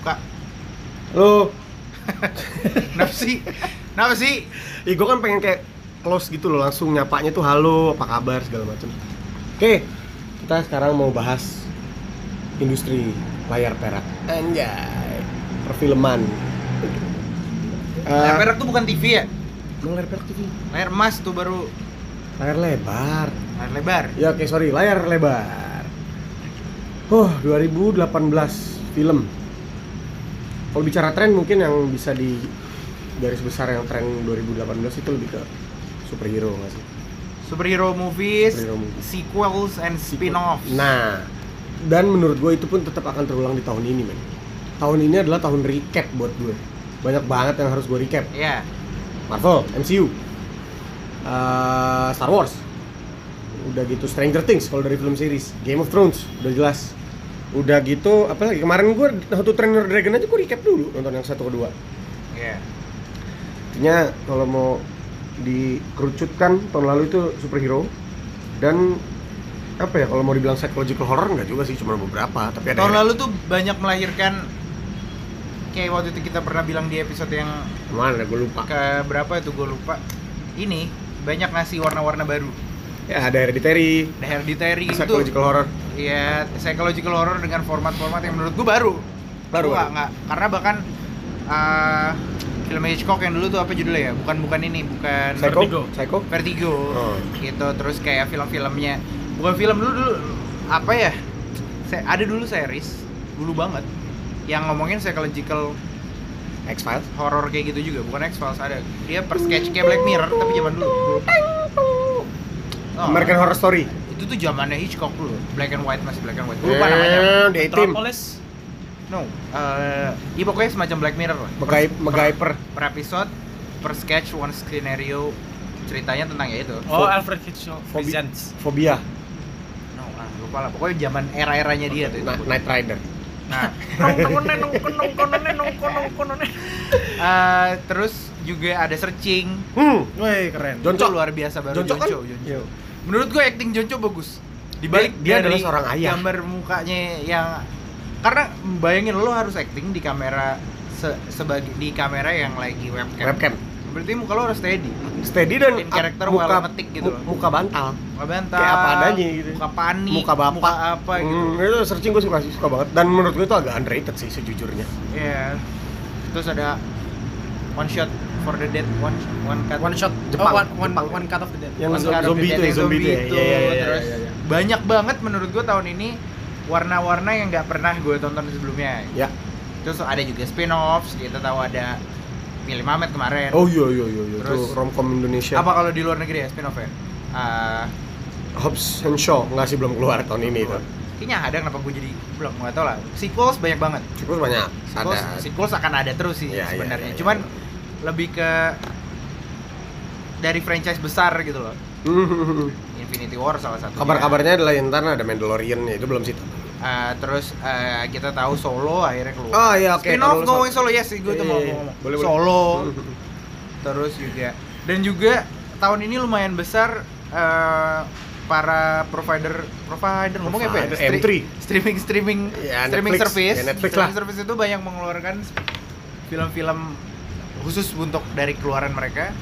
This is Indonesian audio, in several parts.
Kak, Lo, kenapa sih? Kenapa sih? ya gue kan pengen kayak close gitu loh, langsung nyapanya tuh halo, apa kabar segala macam. Oke, kita sekarang mau bahas industri layar perak. Anjay, perfilman. Layar Eh, perak tuh bukan TV ya? emang layar perak TV? Layar emas tuh baru Layar lebar. layar lebar. Ya oke sorry, layar lebar. Oh, 2018 film. Kalau bicara tren mungkin yang bisa di garis besar yang tren 2018 itu lebih ke superhero nggak sih? Superhero movies, Superhero movies. sequels and spin-offs. Nah, dan menurut gue itu pun tetap akan terulang di tahun ini, men. Tahun ini adalah tahun recap buat gue. Banyak banget yang harus gue recap. Iya. Marvel, MCU, uh, Star Wars, udah gitu Stranger Things kalau dari film series, Game of Thrones udah jelas, udah gitu apa lagi kemarin gue How to Train Your Dragon aja gue recap dulu nonton yang satu kedua. Iya. Intinya kalau mau dikerucutkan tahun lalu itu superhero dan apa ya kalau mau dibilang psychological horror nggak juga sih cuma beberapa tapi ada Tahun lalu tuh banyak melahirkan kayak waktu itu kita pernah bilang di episode yang mana gue lupa ke berapa itu gue lupa. Ini banyak ngasih warna-warna baru. ya ada Hereditary The Hereditary itu psychological horror Iya, psychological horror dengan format-format yang menurut gue baru. Baru, Gua nggak karena bahkan uh, film Hitchcock yang dulu tuh apa judulnya ya? Bukan bukan ini, bukan Psycho Vertigo. Psycho Vertigo. Oh. Gitu, terus kayak film-filmnya. Bukan film dulu dulu apa ya? Saya ada dulu series dulu banget yang ngomongin psychological X Files horror kayak gitu juga, bukan X-Files ada. Dia per sketch kayak Black Mirror tapi zaman dulu. Oh, American Horror Story itu tuh zamannya Hitchcock dulu, black and white masih black and white. Gue lupa namanya. Eh, di tim Metropolis No, eh iya pokoknya semacam Black Mirror lah. Megai Per- MacGyver Per episode, per sketch, one scenario, ceritanya tentang ya itu. Oh, Fo- Alfred Hitchcock Phobi- Presents Fobia No, ah, lupa lah. Pokoknya zaman era-eranya dia tuh. Night Rider Nah, eh, terus juga ada searching. hmm Woi, keren Jonco. Itu luar biasa baru Jonco kan? Jonco. Jonco. Iya. Menurut gue acting Jonco bagus. Dibalik Dia- dia dari adalah seorang ayah. Gambar mukanya yang karena bayangin lo harus acting di kamera se sebagai di kamera yang lagi webcam. webcam Berarti muka lo harus steady. steady dan In character muka metik gitu loh. muka bantal Muka bantal. Kayak apa adanya gitu. Muka panik. muka bapak Muka apa gitu. Hmm, itu searching gue suka suka banget dan menurut gue itu agak underrated sih sejujurnya Iya. Terus ada one shot for the dead, one one cut. One shot Jepang, oh, one, one, Jepang. one cut of the dead yang One zombie Dead itu ya zombie itu ya itu. Iya, iya, iya, Terus iya, iya. banyak banget menurut gue tahun ini warna-warna yang nggak pernah gue tonton sebelumnya. ya Terus ada juga spin-offs, kita tahu ada Pilih Mamet kemarin. oh iya iya iya iya. Terus- romcom Indonesia Apa kalau di luar negeri ya spin-off ya? Eh, Hobbs and Shaw nggak sih belum keluar tahun ini itu kayaknya ada kenapa gue jadi belum nggak tahu lah. Sequels banyak banget. Sequels banyak Sequels, ada sequels akan ada terus sih iya, sebenarnya. iya, iya. Cuman lebih ke dari franchise besar gitu loh. Infinity War salah satu. kabar-kabarnya adalah ntar ada Mandalorian ya itu belum sih Eh, terus eh, kita tahu Solo akhirnya keluar. oh iya oke Spin-off kalau lu ngomongin Solo yes, gue tuh Iya, mau iya, ngomong. boleh, boleh. Solo. Terus juga dan juga tahun ini lumayan besar eh, para provider provider ngomong apa ya? Provider, Stri- M3. streaming streaming Ya, streaming Netflix. service. Ya, Netflix streaming lah. service itu banyak mengeluarkan film-film khusus untuk dari keluaran mereka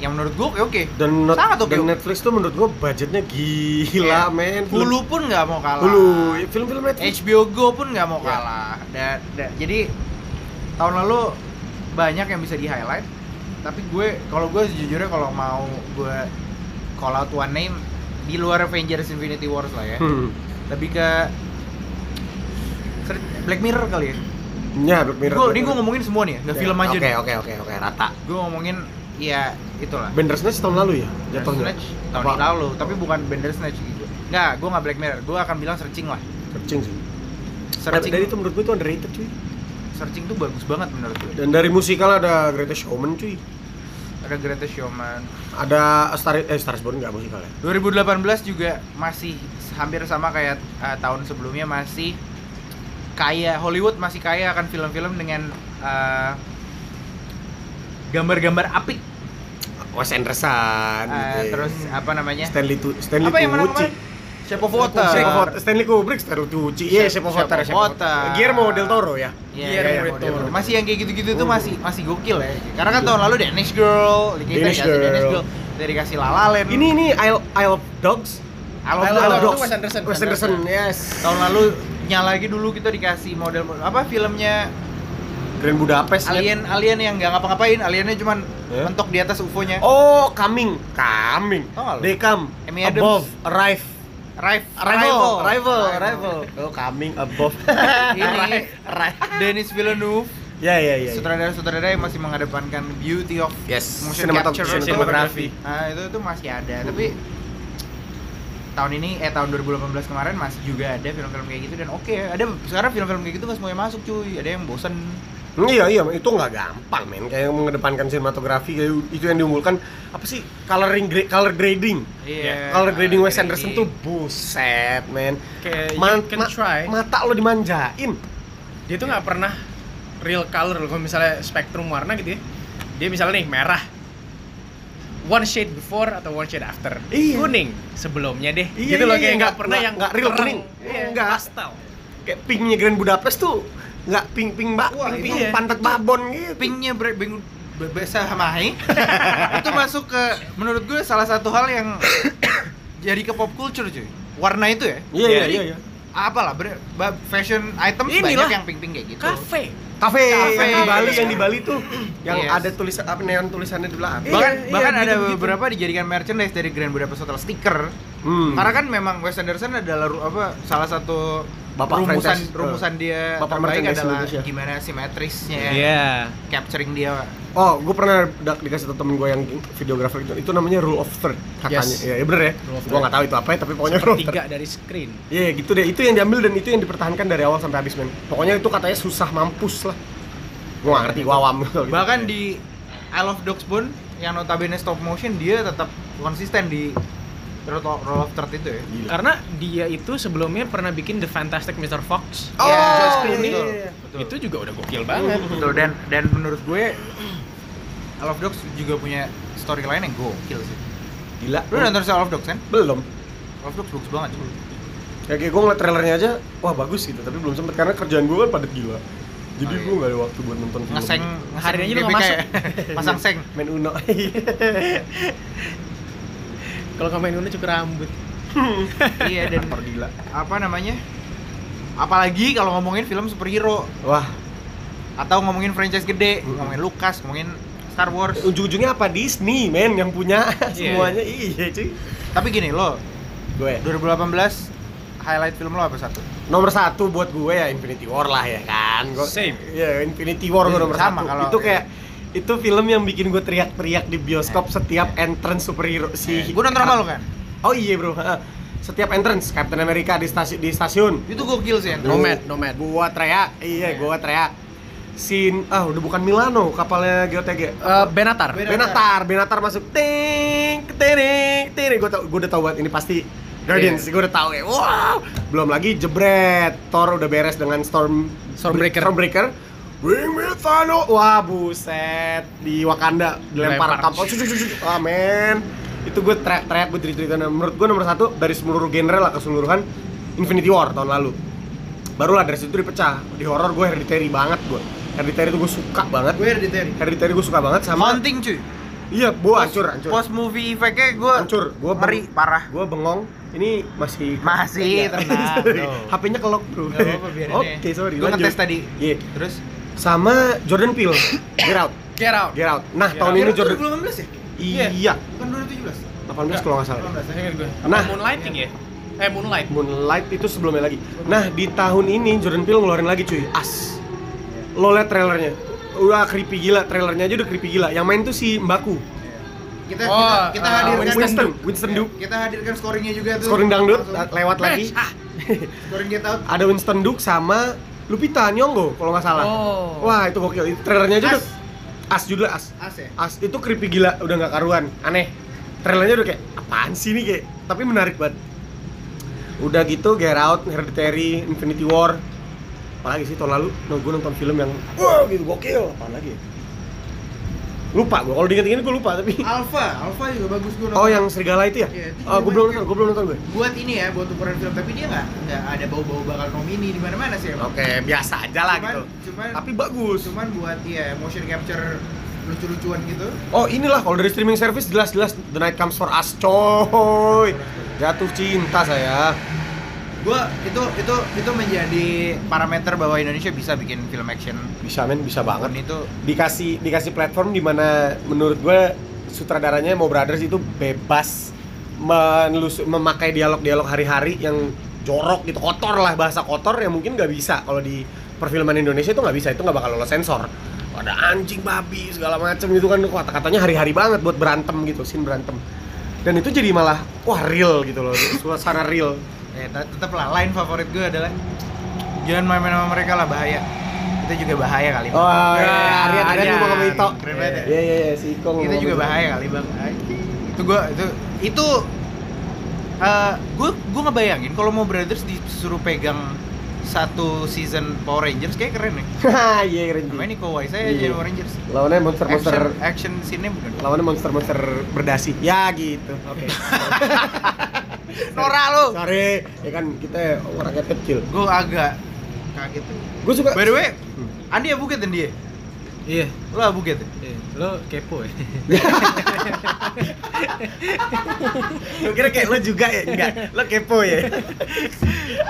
yang menurut gue oke oke. dan not- Sangat oke. dan Netflix tuh menurut gua budgetnya gila Iya. men Hulu pun nggak mau kalah. Hulu film-film Netflix HBO Go pun nggak mau Ya. kalah. Da- da- jadi tahun lalu banyak yang bisa di highlight. Tapi gue kalau gue sejujurnya kalau mau gue call out one name di luar Avengers Infinity Wars lah ya. Hmm. Lebih ke Black Mirror kali ya. Ya, Black Mirror. Gue Black ini gue ngomongin semua nih, ya, nggak Ya, film aja. Oke, oke, oke, oke, rata. Gue ngomongin ya itulah. Bandersnatch tahun lalu ya? Jatuhnya. Tahun Apa? lalu, tapi bukan Bandersnatch gitu. Nggak, gue nggak Black Mirror. Gue akan bilang searching lah. Searching sih. Searching, Dan itu menurut gue itu underrated cuy. searching tuh bagus banget menurut gue. Dan dari musikal ada Greatest Showman cuy. ada Greatest Showman. Ada Star eh Star Born nggak musikal ya? 2018 juga masih hampir sama kayak uh, tahun sebelumnya masih kaya Hollywood masih kaya akan film-film dengan uh, gambar-gambar apik. Wes Anderson Eh, gitu. terus apa namanya? Stanley tu Stanley apa yang Tucci? Shape of Water. Shape of Water. Stanley Kubrick, Stanley Tucci, iya Shape- Shape of Water, of Shape of Water. Guillermo del Toro ya. Iya, Guillermo iya, del Toro. Masih yang kayak gitu-gitu tuh masih masih gokil ya. Karena kan tahun lalu Danish Girl, kita Danish dikasih Danish Girl. Girl, kita dikasih La La Land. Ini ini Isle, Isle of Dogs. I Love I the Love Dogs. Dogs. Wes Anderson. Wes Anderson, yes. Tahun lalu nyala lagi dulu kita dikasih model apa filmnya Grand Budapest. kan? alien alien yang nggak ngapa-ngapain, aliennya cuman Hah? mentok di atas UFO-nya. Oh, coming, coming. They come Amy Adams. above, arrive. Arrive, Arrival, arrival, arrival. Oh, coming above. Ini Denis Villeneuve, ya, ya, ya. ya. sutradara-sutradara yang masih mengedepankan beauty of Yes, motion Cinematog- capture cinematography. Nah, itu itu masih ada, tapi tahun ini eh tahun 2018 kemarin masih juga ada film-film kayak gitu dan oke ada sekarang film-film kayak gitu nggak semuanya masuk cuy ada yang bosen Iya iya itu nggak gampang men kayak mengedepankan sinematografi kayak itu yang diunggulkan apa sih coloring gra- color grading iya color grading Wes. Anderson tuh buset men Kayak Man- can ma- try. mata lo dimanjain Dia tuh nggak pernah real color loh. Kalau misalnya spektrum warna gitu ya. Dia misalnya nih merah. One shade before atau one shade after. Iya. Kuning sebelumnya deh. Iya, gitu loh iya, kayak iya. nggak pernah Nggak- yang nggak real kuning. Iya, Nggak. pastel. kayak pinknya Grand Budapest tuh nggak pink pink mbak Wah, pink, itu- pink pantat babon gitu pinknya bre- beng be- besa hamai itu masuk ke menurut gue salah satu hal yang jadi ke pop culture cuy warna itu ya iya iya iya iya apalah bre- fashion items Inilah. banyak yang pink pink kayak gitu Cafe. kafe Kafe. yang di Bali yang di Bali tuh yang Yes. ada tulisan apa neon tulisannya di belakang Iya, bahkan iya, bahkan ada gitu-gitu. beberapa dijadikan merchandise dari Grand Budapest Hotel stiker Hmm. karena kan memang Wes Anderson adalah apa salah satu Bapak rumusan franchise, rumusan dia Bapak terbaik adalah Indonesia. gimana simetrisnya Iya. capturing dia Oh, gue pernah da- dikasih tau temen gue yang videografer itu, itu namanya rule of third katanya. Yes. Iya, ya bener ya. Rule Gue nggak tahu itu apa ya, tapi pokoknya rule of Tiga third. dari screen. Iya, gitu deh. Itu yang diambil dan itu yang dipertahankan dari awal sampai habis men. Pokoknya itu katanya susah mampus lah. Gue nggak ngerti, gue awam. bahkan di I Love Dogs pun yang notabene stop motion dia tetap konsisten di Roll of- Roll of Third itu ya Gila. Karena dia itu sebelumnya pernah bikin The Fantastic Mr. Fox. Oh, Ya, iya, George iya, Clooney. iya, iya. Betul. Itu juga udah gokil banget. Betul dan dan menurut gue I Love Dogs juga punya storyline yang gokil sih. Gila. Lu nonton I Love Dogs kan? Belum. I Love Dogs bagus banget cuy. Ya kayak gue ngeliat trailernya aja, wah bagus gitu. Tapi belum sempet karena kerjaan gue kan padat gila. Jadi Oh, iya. gue nggak ada waktu buat nonton film. Ngeseng, Hari aja lu nggak ya? Pasang seng. Main Uno. Kalau nggak main Uno cukur rambut. iya dan Aktor gila. apa namanya? Apalagi kalau ngomongin film superhero Wah, atau ngomongin franchise gede, Hmm. ngomongin Lucas, ngomongin Star Wars. ujung-ujungnya apa Disney men yang punya Iya. semuanya iya cuy Tapi gini lo, gue 2018 highlight film lo apa satu? nomor satu buat gue ya Infinity War lah ya kan gue Same. ya Infinity War gue nomor Sama satu kalau- itu kayak itu film yang bikin gue teriak-teriak di bioskop setiap entrance superhero si Gue nonton sama lo kan? oh iya bro setiap entrance Captain America di stasiun di stasiun Itu gokil sih. No Andrew. Nomad, nomad. gua teriak iya gua teriak Sin ah udah bukan Milano kapalnya GOTG Eh, Benatar. Benatar. Benatar, Benatar masuk ting, tering, tering. Gue tau, gue udah tahu banget ini pasti Guardians. Gue udah tahu ya. Wow. Belum lagi jebret. Thor udah beres dengan Storm Stormbreaker. Stormbreaker. Bring me Thanos. Wah buset di Wakanda dilempar kapal. Ah men. Itu gue teriak-teriak gue cerita Menurut gue nomor satu dari seluruh genre lah keseluruhan Infinity War tahun lalu. Barulah dari situ dipecah. Di horror gue hereditary banget gue. Hereditary tuh gue suka banget. Gue hereditary. Hereditary gue suka banget sama Haunting cuy. Iya, gua hancur, hancur. Post movie efeknya gue hancur. Ngeri beng- parah. Gua bengong. Ini masih Masih, Iya. tenang. HP-nya kelok, Bro. Oke, sorry. Gue ngetes tadi. Iya. Terus? Sama Jordan Peele. Get out. Get out. Get out. Nah, Get tahun out. ini Jordan 2018 ya? Iya. Bukan 2017. 18 kalau nggak salah. 18 Ingat gue. Nah. Nah, Moonlighting ya? Eh, Moonlight. Moonlight itu sebelumnya lagi. Nah, di tahun ini Jordan Peele ngeluarin lagi cuy. As. Lo liat trailernya. Udah creepy gila, trailernya aja udah creepy gila. Yang main tuh si Mbaku. Kita Oh, kita, kita uh, hadirkan Winston, Winston Duke. Kita hadirkan scoringnya juga tuh. Scoring dangdut lewat lagi. Ah. Scoring get out. Ada Winston Duke sama Lupita Nyong'o kalau nggak salah. Oh. Wah, itu gokil. Itu trailernya aja As. udah as juga as. As ya? As itu creepy gila, udah nggak karuan. Aneh. Trailernya udah kayak apaan sih ini kayak tapi menarik banget. Udah gitu Get Out, Hereditary, Infinity War. Apalagi sih tahun lalu, no, gue nonton film yang wah gitu gokil. Apaan lagi? ya? Lupa gua. Kalau diinget-inget gua lupa tapi. Alpha, Alpha juga bagus gue Oh, yang serigala itu ya? Iya, Oh, gua belum nonton, gua belum nonton gue. buat ini ya, buat ukuran film tapi dia nggak nggak ada bau-bau bakal nomini di mana-mana sih. Oke, biasa aja lah Cuman- gitu. Cuman Tapi bagus. cuman buat ya motion capture lucu-lucuan gitu. Oh inilah kalau dari streaming service jelas-jelas The Night Comes for Us coy Jatuh cinta saya Gua itu itu itu menjadi parameter bahwa Indonesia bisa bikin film action. Bisa men, bisa banget. Itu Dikasih dikasih platform di mana menurut gue sutradaranya Mo Brothers itu bebas menelus memakai dialog-dialog hari-hari yang jorok gitu kotor lah bahasa kotor yang mungkin nggak bisa. Kalau di perfilman Indonesia itu nggak bisa itu nggak bakal lolos sensor. Ada anjing babi segala macem gitu kan. Kata-katanya hari-hari banget buat berantem gitu scene berantem. Dan itu jadi malah wah real gitu loh. Suasana real eh tet- tetep lah line favorit gue adalah jangan main-main sama mereka lah bahaya itu juga bahaya kali Bang. Oh, Ya, iya, Aryan, Aryan Aryan. ngomong sama Ito. Keren banget ya. Iya, iya, iya, si Iko itu ngomong juga gitu. bahaya kali bang itu gua itu itu eh gue gue ngebayangin kalau mau brothers disuruh pegang satu season Power Rangers kayak keren nih Hahaha, iya, keren. namanya Nico Wise saya Iya. jadi Power Rangers Lawannya monster-monster action action scene-nya bukan lawannya monster-monster berdasi. Ya gitu. Oke. Nora lu Sorry, ya kan kita orang kecil. gue agak kaget Gue suka by the way Hmm. Andi abuget dan dia Iya. lo abuget ya? Iya. Lo kepo ya? Gue kira kayak lo juga ya? Enggak, lo kepo ya?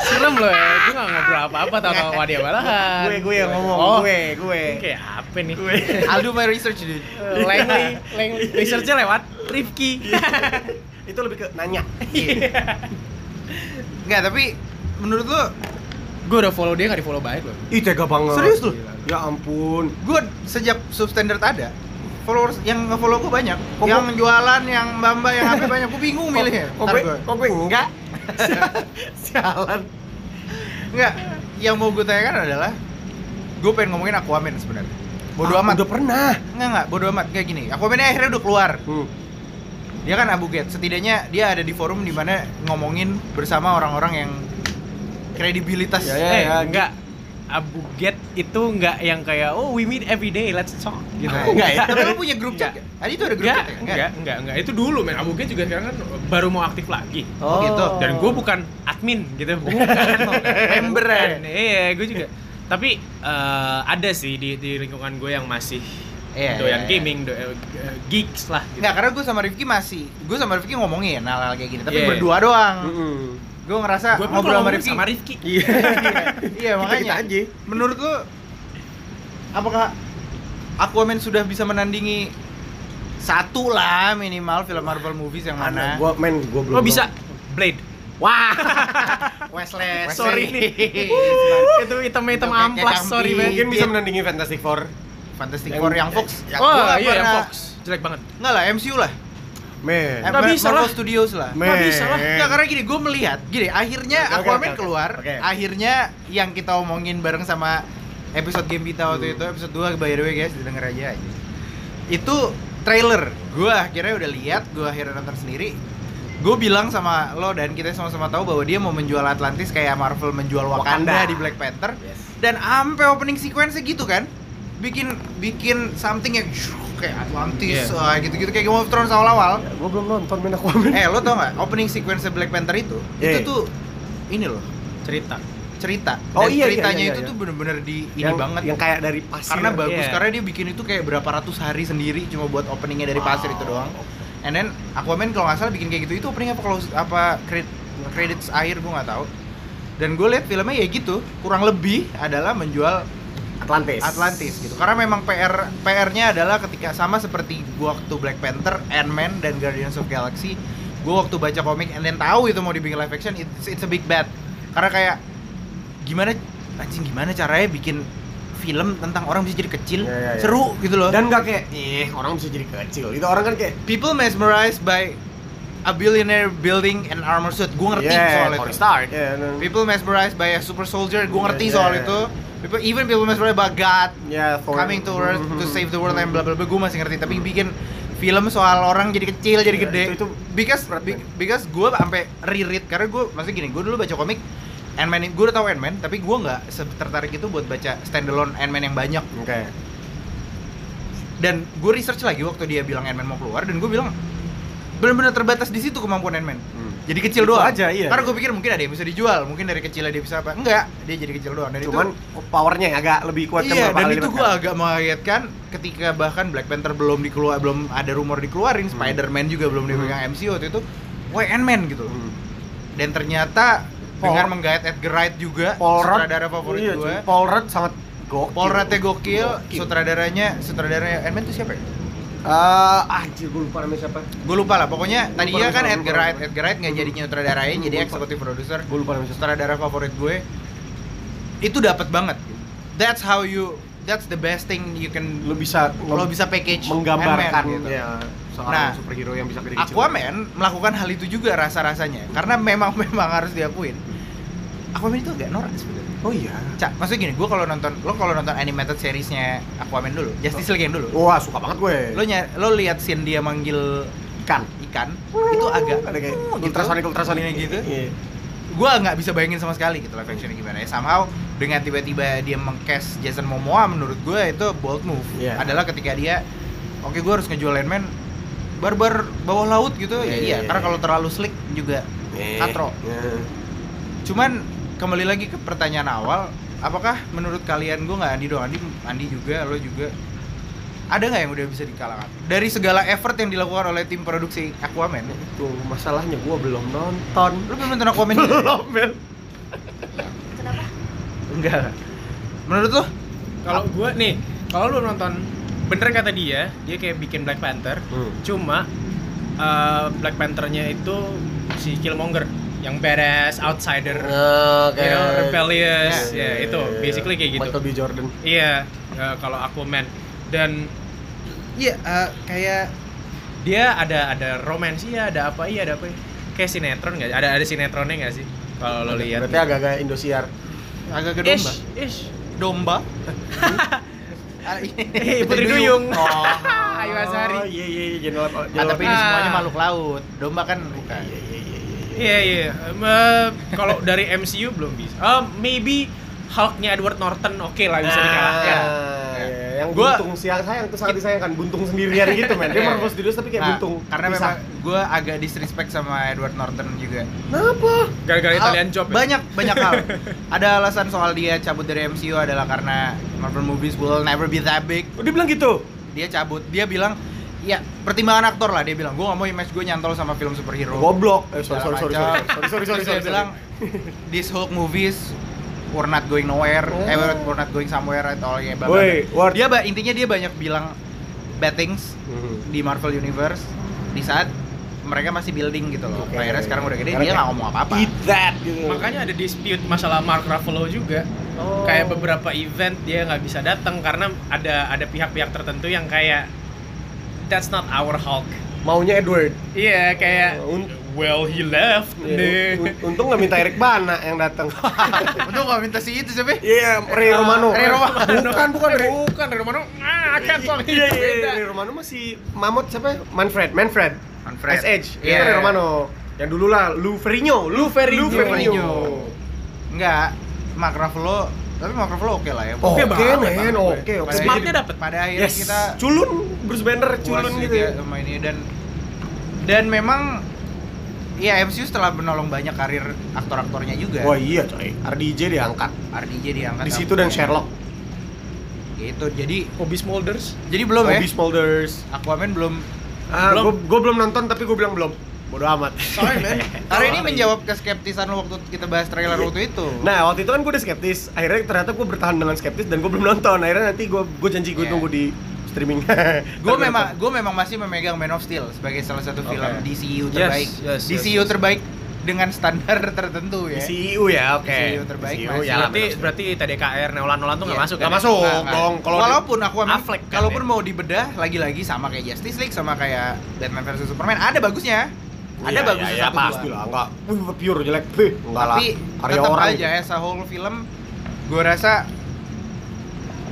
Serem lo ya, gue gak ngobrol apa-apa tau tau sama dia malahan gue, gue yang ngomong, Oh, gue, gue Kayak apa nih? I'll do my research dude Eh, Langley, Langley, researchnya lewat Rifki Itu lebih ke nanya. Enggak tapi menurut lo Gue udah follow dia gak di follow baik loh. Ih, tega banget. Serius lu? Ya ampun. Gue sejak substandard ada followers yang nge-follow gue banyak. Kok yang gua- jualan yang mbak-mbak yang apa banyak. Gue bingung milihnya. Kok gue, gua. kok gue enggak? Sialan. Enggak yang mau gue tanyakan adalah gue pengen ngomongin Aquaman sebenarnya. Bodo Ah, amat. Udah pernah. Enggak enggak bodo amat. Kayak gini Aquaman akhirnya udah keluar. Hmm. Dia kan Abu Get setidaknya dia ada di forum di mana ngomongin bersama orang-orang yang kredibilitas Ya, ya, Eh, ya. enggak Abu Get itu enggak yang kayak oh we meet every day let's talk gitu. Nah, Enggak ya? tapi lo punya grup chat Enggak. ya? Tadi itu ada grup Enggak, chat ya? enggak, enggak, enggak. Itu dulu men. Abu Get juga sekarang kan baru mau aktif lagi. Oh, gitu. Dan gue bukan admin gitu. Member ya? Iya, gue juga. Tapi eh, ada sih di, di lingkungan gue yang masih Iya, doyan iya, iya. gaming, do, eh, geeks lah. Gitu. Enggak, karena gue sama Rifki masih Gue sama Rifki ngomongin hal-hal kayak gini Tapi Iya. berdua doang Mm-mm. Gue ngerasa Gue ngobrol sama Rifki sama Rifki. Iya Iya makanya Kita aja Menurut lu Apakah Aquaman sudah bisa menandingi Satu lah minimal film Marvel movies yang mana Gua men, gua belum Lo bisa Blade. Wah Wesley Sorry nih. itu hitam-hitam kayak amplas, sorry men. Mungkin bisa menandingi Fantastic Four Fantastic Yang- Four yang Fox yang- Oh iya, yang pernah- Fox. Jelek banget. Nggak lah MCU lah Men Eh, Nggak Ma- bisa Marvel lah. Studios lah Men. Nggak bisa lah. Nggak, karena gini, gue melihat Gini, akhirnya oke, Aquaman oke, oke. keluar Oke. Akhirnya yang kita omongin bareng sama Episode game kita waktu Hmm. itu Episode 2 by the way guys, denger aja aja Itu trailer Gue akhirnya udah lihat Gue akhirnya nonton sendiri Gue bilang sama lo dan kita sama-sama tahu bahwa dia mau menjual Atlantis kayak Marvel menjual Wakanda, Wakanda. di Black Panther Yes. dan ampe opening sequence gitu kan bikin bikin something yang kayak Atlantis Iya. ah, gitu-gitu kayak Game of Thrones awal-awal. Gua belum nonton men Aquaman eh lo tau nggak? Opening sequence Black Panther itu Iya. itu tuh ini loh. Cerita. cerita. Oh, Dan iya, iya, ceritanya iya, itu iya. tuh bener-bener di ini yang, banget. Yang kayak dari pasir. Karena bagus Iya. karena dia bikin itu kayak berapa ratus hari sendiri cuma buat openingnya dari pasir itu doang. And then Aquaman kalau nggak salah bikin kayak gitu itu opening apa kalau apa credit credits akhir gue nggak tahu. Dan gue lihat filmnya ya gitu kurang lebih adalah menjual Atlantis. Atlantis gitu. Karena memang PR PR-nya adalah ketika sama seperti gua waktu Black Panther, Ant-Man dan Guardians of Galaxy gua waktu baca komik and then tahu itu mau dibikin live action it's, it's a big bet. Karena kayak gimana anjing gimana caranya bikin film tentang orang bisa jadi kecil? Iya, iya, iya. seru gitu loh. Dan nggak kayak, eh orang bisa jadi kecil. Itu orang kan kayak people mesmerized by a billionaire building an armor suit. Gua ngerti yeah, soal Tony itu. Stark. Yeah, no. people mesmerized by a super soldier. Gua ngerti Yeah, soal yeah. itu people, even people mesmerized by God Yeah, Thor. coming to Earth to Mhm. save the world and bla bla bla gue masih ngerti tapi bikin film soal orang jadi kecil jadi Iya, gede. itu- itu because be- because gue sampai reread karena gue masih gini gue dulu baca komik Ant-Man gue udah tahu Ant-Man tapi gue nggak tertarik itu buat baca standalone Ant-Man yang banyak. Oke. Dan gue research lagi waktu dia bilang Ant-Man mau keluar dan gue bilang benar-benar terbatas di situ kemampuan Ant-Man Hmm. jadi kecil doang aja, iya. karena gue pikir mungkin ada yang bisa dijual mungkin dari kecilnya dia bisa apa enggak dia jadi kecil doang dan Cuman itu powernya agak lebih kuat kan iya dan kali itu gue kan? agak mengagetkan ketika bahkan Black Panther belum dikeluar belum ada rumor dikeluarin Hmm. Spider-Man juga belum dipegang MCU waktu itu why Ant-Man gitu Hmm. dan ternyata Paul- dengan menggait Edgar Wright juga Paul Rudd sutradara favorit iya, gue. Paul Rudd sangat gokil. Paul Rudd gokil, Gokil. sutradaranya sutradaranya Ant-Man itu siapa ya? Eh, anjir gue lupa namanya siapa. Gue lupa lah, pokoknya Lupa tadinya kan lupa, Edgar. Wright, Edgar Wright nggak jadi nyutradarain, Hmm, jadi eksekutif produser. Gue lupa namanya siapa. Sutradara favorit gue itu dapat banget. That's how you, that's the best thing you can Lo bisa lo bisa package menggambarkan gitu. ya seorang Nah, superhero yang bisa gede. Aquaman melakukan hal itu juga rasa-rasanya, karena memang memang harus diakuin. Aquaman itu agak norak sebenarnya. Oh iya. Cak, maksudnya gini, gue kalau nonton, lo kalau nonton animated seriesnya Aquaman dulu, Justice League yang dulu, Wah, suka banget gue. lo ny lo lihat scene dia manggil ikan. ikan itu agak ada kayak uh, gitu. ultrasonik ultrasonik Kayak gitu Iya. gue nggak bisa bayangin sama sekali gitu live actionnya gimana ya somehow dengan tiba-tiba dia mengcast Jason Momoa menurut gue itu bold move Iya. adalah ketika dia oke gue harus ngejual Landman barbar bawah laut gitu Iya, ya iya, iya iya. karena kalau terlalu slick juga Eh, Katro. iya. cuman kembali lagi ke pertanyaan awal apakah menurut kalian gue nggak Andi doang Andi Andi juga lo juga ada nggak yang udah bisa dikalahkan dari segala effort yang dilakukan oleh tim produksi Aquaman Itu masalahnya gue belum nonton. Lu belum nonton Aquaman belum, Bel. Kenapa? Enggak. Menurut lu? Kalau gua nih, kalau lu nonton bener kata dia, dia kayak bikin Black Panther, Hmm. cuma eh, Black Panthernya itu si Killmonger yang badass outsider, Oke. you know, rebellious, Iya, ya itu basically kayak gitu. Michael B. Jordan. Iya, eh, kalau Aquaman dan Iya, eh, kayak dia ada ada romance iya, ada apa iya, ada apa kayak sinetron nggak? Ada ada sinetronnya nggak sih? Kalau lo lihat. Berarti agak-agak Indosiar. agak ke domba. Ish, ish. Domba. Ah, Eh, Putri Duyung. Oh. Ayu Azari. Oh, iya iya iya Jenderal Ah, tapi ini Ah. semuanya makhluk laut. Domba kan bukan. Iya iya iya iya. Iya iya. Em, eh, kalau dari MCU belum bisa. Oh, maybe Hulk-nya Edward Norton oke lah bisa dikalahkan. Ah, iya. Yang Gua- buntung siang sayang tuh sangat disayangkan buntung sendirian gitu men. Dia Iya. Marvel Studios tapi kayak Nah, buntung. Karena Pisah. memang gue agak disrespect sama Edward Norton juga. Kenapa? Gara-gara Hal- Italian Job. ya? Banyak banyak hal. Ada alasan soal dia cabut dari MCU adalah karena Marvel movies will never be that big. Oh, dia bilang gitu. Dia cabut. Dia bilang ya pertimbangan aktor lah dia bilang gue gak mau image gue nyantol sama film superhero Goblok. Eh sorry sorry sorry sorry sorry sorry sorry sorry. dia bilang this Hulk movies we're not going nowhere eh Oh. we're not going somewhere at all ya Ward. dia ba- intinya dia banyak bilang bad things Mhm. di Marvel Universe di saat mereka masih building gitu loh Oke. akhirnya sekarang udah gede Karena dia nggak ngomong apa-apa Eat that gitu. Makanya ada dispute masalah Mark Ruffalo juga. Oh. Kayak beberapa event dia nggak bisa datang karena ada ada pihak-pihak tertentu yang kayak that's not our Hulk. maunya Edward. Iya, kayak Un- well he left nih. un- Untung nggak minta Eric Bana yang datang. Untung gak minta si itu siapa? Iya, Ray Romano. Ray Romano. Bukan, bukan Ray. Bukan dari mana? Ah, kan Iya, iya, Ray Romano masih Mamut siapa? Manfred, Manfred. Manfred. Iya. Itu Ray Romano. Yang dulu lah, Lou Ferrigno. Lou Ferrigno. Lou Ferrigno. Enggak, Mark Ruffalo tapi Mark Ruffalo oke lah ya Oke, Oke banget, men. Oke, oke. Smartnya dapet. pada akhirnya Yes. kita culun Bruce Banner culun puas gitu juga ya. sama ini dan dan memang ya MCU setelah menolong banyak karir aktor-aktornya juga Wah iya coy, RDJ diangkat. RDJ diangkat Di situ dan Sherlock. gitu jadi Bobby Smulders. jadi belum ya Bobby Smulders. Aquaman belum Ah, Belum. gue belum nonton tapi gue bilang belum. Bodoh amat. Sorry, man. karena ini menjawab keskeptisan lo waktu kita bahas trailer waktu itu Nah waktu itu kan gue udah skeptis. Akhirnya ternyata gue bertahan dengan skeptis dan gue belum nonton. Akhirnya nanti gue gue janji gue Iya. tunggu di streaming. gue memang gue memang masih memegang Man of Steel sebagai salah satu film Oke. DCU Yes, terbaik yes, yes, DCU yes. terbaik dengan standar tertentu ya Di CEO ya, oke. DCU terbaik DCU, masih. ya, berarti berarti TDKR Nolan Nolan tuh nggak Iya. masuk Nggak kan? masuk. Dong, kalau walaupun aku emang Affleck kan, kalaupun ya? mau dibedah lagi-lagi sama kayak Justice League sama kayak Batman versus Superman ada bagusnya ada Iya, bagusnya iya, satu pasti dua. lah, enggak. Wih, pure jelek. Wih, enggak lah. tapi Karya tetap orang aja gitu. as a whole film gue rasa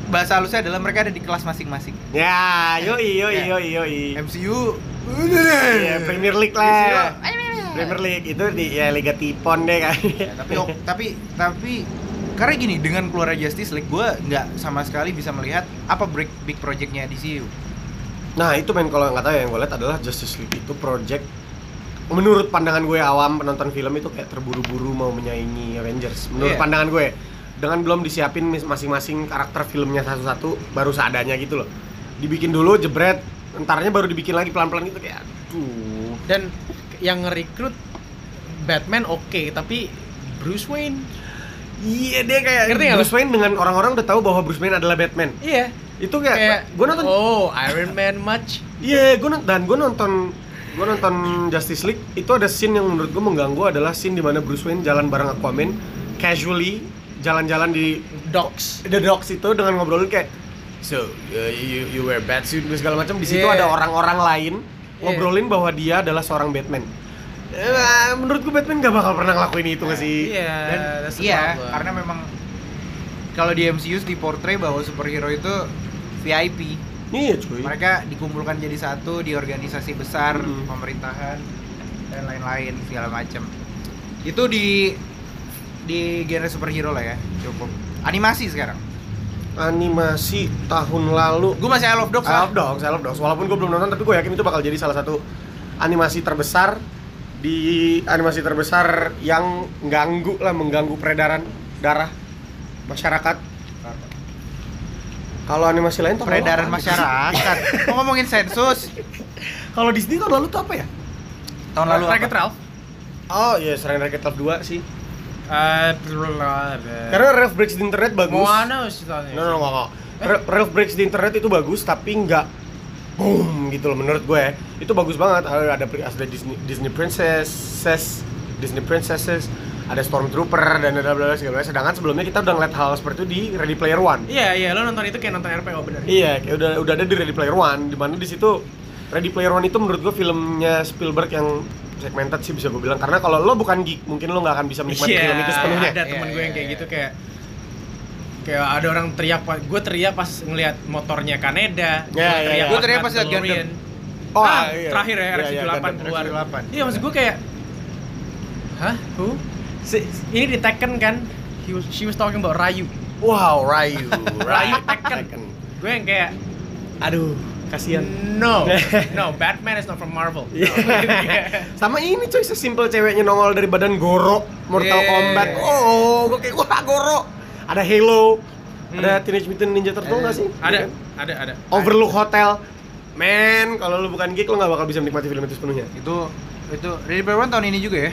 bahasa halusnya adalah mereka ada di kelas masing-masing Ya, yoi yoi Ya. yoi yoi. MCU Iya, Premier League lah. ayo. Premier League itu di ya Liga Tipon deh kan. Ya, tapi tapi tapi karena gini dengan keluar Justice League gue nggak sama sekali bisa melihat apa break big projectnya DCU Nah itu men kalau nggak tahu ya yang gue lihat adalah Justice League itu project menurut pandangan gue awam penonton film itu kayak terburu-buru mau menyaingi Avengers. Menurut Iya. pandangan gue dengan belum disiapin masing-masing karakter filmnya satu-satu baru seadanya gitu loh. Dibikin dulu jebret entarnya baru dibikin lagi pelan-pelan gitu kayak aduh. Dan yang nge-recruit Batman oke, tapi Bruce Wayne. Iya dia kayak Ngerti Bruce Wayne dengan orang-orang udah tahu bahwa Bruce Wayne adalah Batman. Iya. Itu kayak, kayak gue nonton oh Iron Man much. Iya, gue dan gue nonton gue nonton Justice League itu ada scene yang menurut gue mengganggu adalah scene di mana Bruce Wayne jalan bareng Aquaman casually jalan-jalan di dogs The Docks itu dengan ngobrolin kayak so uh, you you wear batsuit dan segala macam di situ Yeah. ada orang-orang lain Yeah. ngobrolin bahwa dia adalah seorang Batman. Eh, menurut gue Batman gak bakal pernah ngelakuin itu gak sih? iya Dan iya, problem. karena memang kalau di MCU diportray bahwa superhero itu VIP. Iya cuy. Mereka dikumpulkan jadi satu di organisasi besar, Mm. pemerintahan dan lain-lain segala macam. Itu di di genre superhero lah ya, cukup. Animasi sekarang. Animasi tahun lalu Gue masih I Love Dogs I love dogs, I love dogs. Walaupun gue belum nonton, tapi gue yakin itu bakal jadi salah satu animasi terbesar di animasi terbesar yang mengganggu lah, mengganggu peredaran darah masyarakat. Kalau animasi lain tuh Peredaran masyarakat. Mau ngomongin sensus Kalau Disney tahun lalu tuh apa ya? tahun lalu apa? Ralph Oh iya, selain Wreck-It Ralph 2 sih. Eh, Karena Ralph Breaks the Internet bagus. Moana sih tahunnya. No, no, no, no. Ra- Ralph Breaks the Internet itu bagus, tapi nggak boom gitu loh menurut gue. Itu bagus banget. Ada ada, ada Disney, Disney Princesses, Disney Princesses, ada Stormtrooper dan ada bla bla segala macam. Sedangkan sebelumnya kita udah ngeliat hal seperti itu di Ready Player One. Iya, iya, lo nonton itu kayak nonton RPO bener. Iya, kayak udah udah ada di Ready Player One, di mana di situ Ready Player One itu menurut gue filmnya Spielberg yang segmented sih bisa gue bilang karena kalau lo bukan geek mungkin lo nggak akan bisa menikmati Iya, film itu sepenuhnya. Ada temen Iya, gue yang iya, kayak iya. gitu kayak kayak ada orang teriak pas gue teriak pas ngelihat motornya Kaneda. Iya, iya, iya. Gua teriak pas liat Mandalorian. Oh, ah, iya. terakhir ya Iya, RX-78 iya, Gundam, keluar. RX-78. Iya, maksud gue kayak Hah? Who? Si- ini di Tekken kan? He was, she was talking about Ryu. Wow, Ryu, Ryu Tekken. Gue yang kayak Aduh, kasihan. No, no, Batman is not from Marvel. Iya. Sama ini cuy, sesimpel ceweknya nongol dari badan Goro, Mortal Yeah. Kombat. Oh, gue kayak wah Goro. Ada Halo, Hmm. ada Teenage Mutant Ninja Turtle Eh, nggak sih? ada, Iya kan? ada, ada. Overlook Hotel. Men, kalau lu bukan geek lu nggak bakal bisa menikmati film itu sepenuhnya. Itu itu Ready Player One tahun ini juga ya?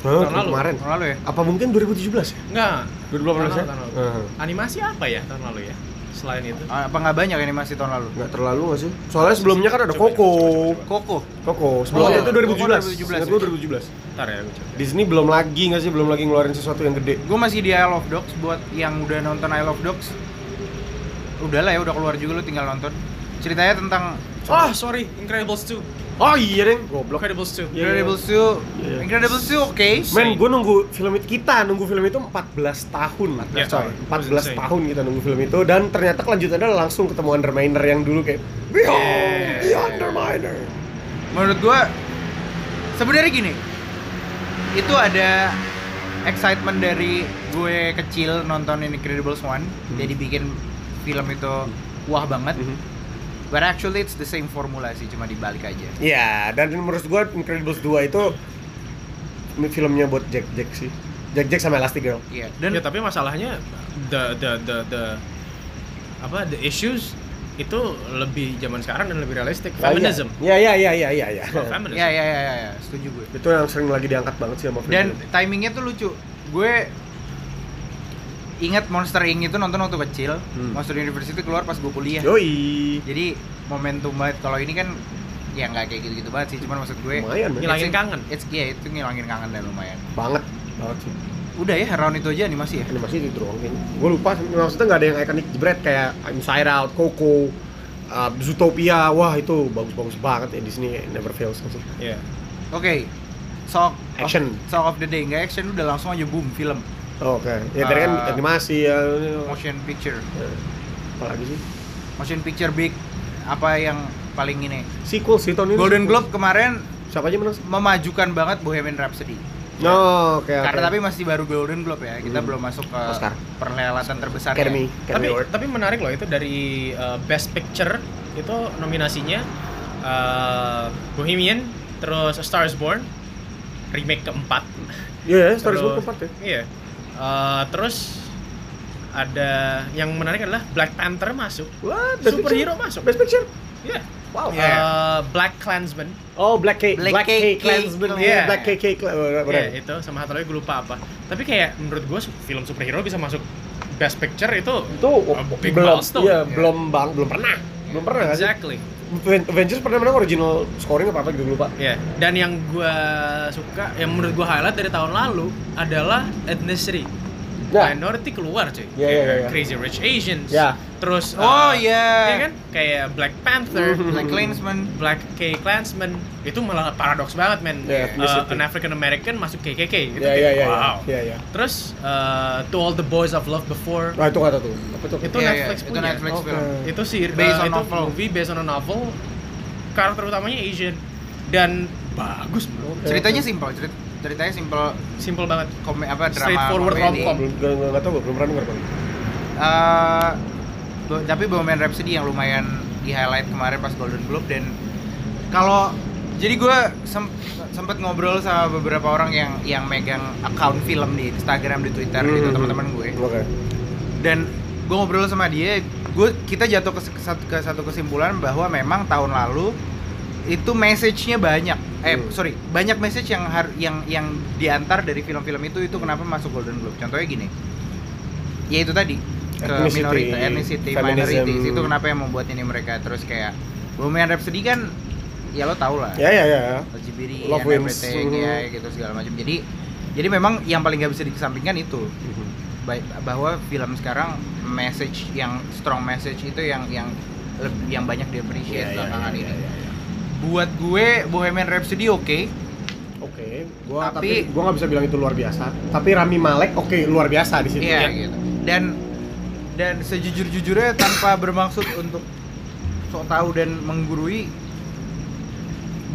Tahun lalu. kemarin. Tahun lalu ya? Apa mungkin 2017 ya? Enggak. 2018 ya? Tahun lalu, tahun lalu. Heeh. Animasi apa ya tahun lalu ya? Selain itu. Ah, Apa nggak banyak animasi tahun lalu? Nggak terlalu nggak sih? Soalnya sebelumnya kan ada Coba, Coco. coba, Koko. Coco. Sebelumnya Oh, itu 2017. Coco 2017 Ingat ya? gua 2017. Ntar ya. Disney belum lagi nggak sih? Belum lagi ngeluarin sesuatu yang gede. Gue masih di I Love Dogs buat yang udah nonton I Love Dogs. Udah lah ya, udah keluar juga lu tinggal nonton. Ceritanya tentang Oh, sorry, Incredibles 2. Oh iya deng, goblok. Incredibles 2. Iya, iya. Incredibles 2. Iya. Incredibles 2 oke. Men, gue nunggu film itu kita nunggu film itu 14 tahun, 14 Iya, coy. it 14 was insane. tahun kita nunggu film itu dan ternyata kelanjutannya langsung ketemu Underminer yang dulu kayak Behold Yeah. the Underminer. Menurut gua sebenarnya gini. Itu ada excitement dari gue kecil nonton Incredibles 1. Jadi bikin film itu wah banget. But actually it's the same formula sih, cuma dibalik aja. Iya, dan menurut gue Incredibles 2 itu filmnya buat Jack Jack sih. Jack Jack sama Elastigirl. Iya. Dan ya tapi masalahnya the the the the apa the issues itu lebih zaman sekarang dan lebih realistik feminism Iya, iya, iya, iya, iya, iya. Oh, feminism ya ya ya ya, ya, setuju gue. Itu yang sering lagi diangkat banget sih sama film. Dan timingnya tuh lucu. Gue ingat Monster Inc itu nonton waktu kecil. Hmm. Monster University keluar pas gue kuliah. Yoi. Jadi momentum banget. Kalau ini kan ya nggak kayak gitu-gitu banget sih. Cuman maksud gue Lumayan. Ngilangin it's- kangen. It's iya itu ngilangin kangen dan lumayan. Banget. Banget sih. Udah ya round itu aja animasi ya. animasi itu doang gue lupa maksudnya nggak ada yang ikonik jebret kayak Inside Out, Coco, uh, Zootopia, wah itu bagus-bagus banget ya Disney never fails sih Iya. Oke. Song Action. Of, Song of the Day nggak action udah langsung aja boom film oke ya tadi kan Uh, animasi ya motion picture. apalagi sih Motion picture big apa yang paling ini? sequel sih tahun ini Golden sequel. Globe kemarin siapa aja menang memajukan banget Bohemian Rhapsody. no oke oke Karena tapi masih baru Golden Globe ya, kita Hmm. belum masuk ke Oscar. perhelatan terbesar. Academy tapi Academy Award tapi menarik loh itu dari uh, best picture itu nominasinya eh, Bohemian, terus A Star Is Born, remake keempat. Iya, yeah, Star Wars Terus- keempat ya. Iya. Eh, terus ada yang menarik adalah Black Panther masuk. What? Best Superhero Picture? masuk. Best Picture? Iya. Wow. Iya. Eh, Black Klansman. Oh, Black K, Black Black, K, K- Klansman, yeah. iya. Black K, K, Kla- oh. Iya, itu sama satu lagi gue lupa apa. Tapi kayak menurut gue film superhero bisa masuk Best Picture itu Itu A big belum, milestone. iya, Iya. belum bang, belum pernah, belum pernah exactly. Aven- Avengers pernah menang original scoring apa apa gitu lupa. Ya, dan yang gue suka, yang menurut gue highlight dari tahun lalu adalah ethnicity. Ya. Minority keluar cuy. Ya, ya, ya, ya. Crazy Rich Asians. Ya. Terus Oh, uh, iya. iya kan? Kayak Black Panther. Black Klansman. Black K Klansman itu malah paradoks banget men. Ya, Uh, an African American masuk KKK. Itu Ya, kayak, ya, ya, wow. ya, ya. Terus uh, To All the Boys I've Loved Before Nah, itu tahu tuh. Apa tuh? itu Iya, Netflix itu punya. Netflix Oke. film. Itu sih Based uh, on itu novel. movie based on a novel. Karakter utamanya Asian dan bagus bro. Ceritanya simpel, cerit ceritanya simpel Simple banget. kome apa drama Straightforward komedi. rom-com. Belum nggak nggak tahu, gua, belum pernah denger bang. Eh, bo- tapi Bohemian Rhapsody yang lumayan di highlight kemarin pas Golden Globe dan kalau jadi gue sempat ngobrol sama beberapa orang yang yang megang account film di Instagram di Twitter gitu Hmm. teman-teman gue Oke. dan gue ngobrol sama dia gue kita jatuh ke, ke satu- ke satu kesimpulan bahwa memang tahun lalu itu message-nya banyak eh Hmm. sorry banyak message yang har- yang yang diantar dari film-film itu itu kenapa masuk Golden Globe contohnya gini ya itu tadi ke Ethnicity, minority ethnicity minorities itu kenapa yang membuat ini mereka terus kayak Bohemian Rhapsody kan ya lo tau lah Ya ya ya. LGBT Love and wins. everything ya gitu segala macam jadi jadi memang yang paling nggak bisa dikesampingkan itu Baik- bahwa film sekarang message yang strong message itu yang yang yang banyak di appreciate Iya, iya, belakangan iya, ini. iya, iya. Buat gue Bohemian Rhapsody oke, Oke, gua tapi, Tapi- gua nggak bisa bilang itu luar biasa. Tapi Rami Malek oke luar biasa di situ. iya Ya. gitu. Dan dan sejujur-jujurnya tanpa bermaksud untuk sok tahu dan menggurui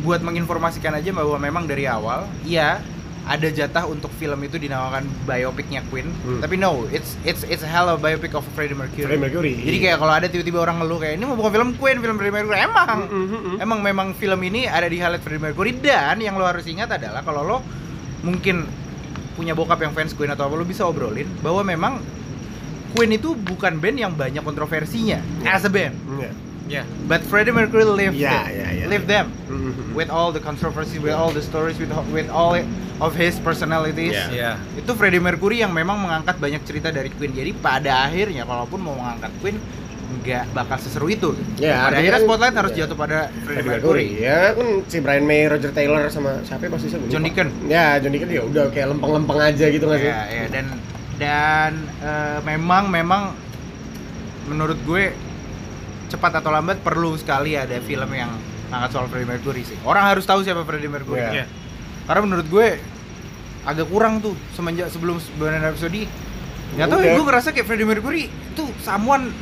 buat menginformasikan aja bahwa memang dari awal iya ada jatah untuk film itu dinamakan biopicnya Queen Hmm. tapi no it's it's it's a hell of a biopic of Freddie Mercury Freddie Mercury. jadi kayak kalau ada tiba-tiba orang ngeluh kayak ini mau bukan film Queen film Freddie Mercury emang Mm, mm, mm, mm. emang memang film ini ada di highlight Freddie Mercury dan yang lo harus ingat adalah kalau lo mungkin punya bokap yang fans Queen atau apa lo bisa obrolin bahwa memang Queen itu bukan band yang banyak kontroversinya as a band Iya. Ya. but Freddie Mercury lived Iya, it iya, iya. lived them Mm, mm, mm. with all the controversy with all the stories with with all of his personalities Iya. Ya. itu Freddie Mercury yang memang mengangkat banyak cerita dari Queen jadi pada akhirnya kalaupun mau mengangkat Queen nggak bakal seseru itu Ya, pada akhirnya kan- spotlight harus ya. jatuh pada Freddie Mercury Mercury. Ya kan si Brian May, Roger Taylor sama siapa ya pasti lupa. John Deacon. Ya, John Deacon ya udah kayak lempeng-lempeng aja gitu nggak sih? ya, ya, dan dan eh, memang memang menurut gue cepat atau lambat perlu sekali ada film yang angkat soal Freddie Mercury sih orang harus tahu siapa Freddie Mercury Iya. Iya. Karena menurut gue agak kurang tuh semenjak sebelum Bohemian Rhapsody nggak tahu ya gue ngerasa kayak Freddie Mercury itu someone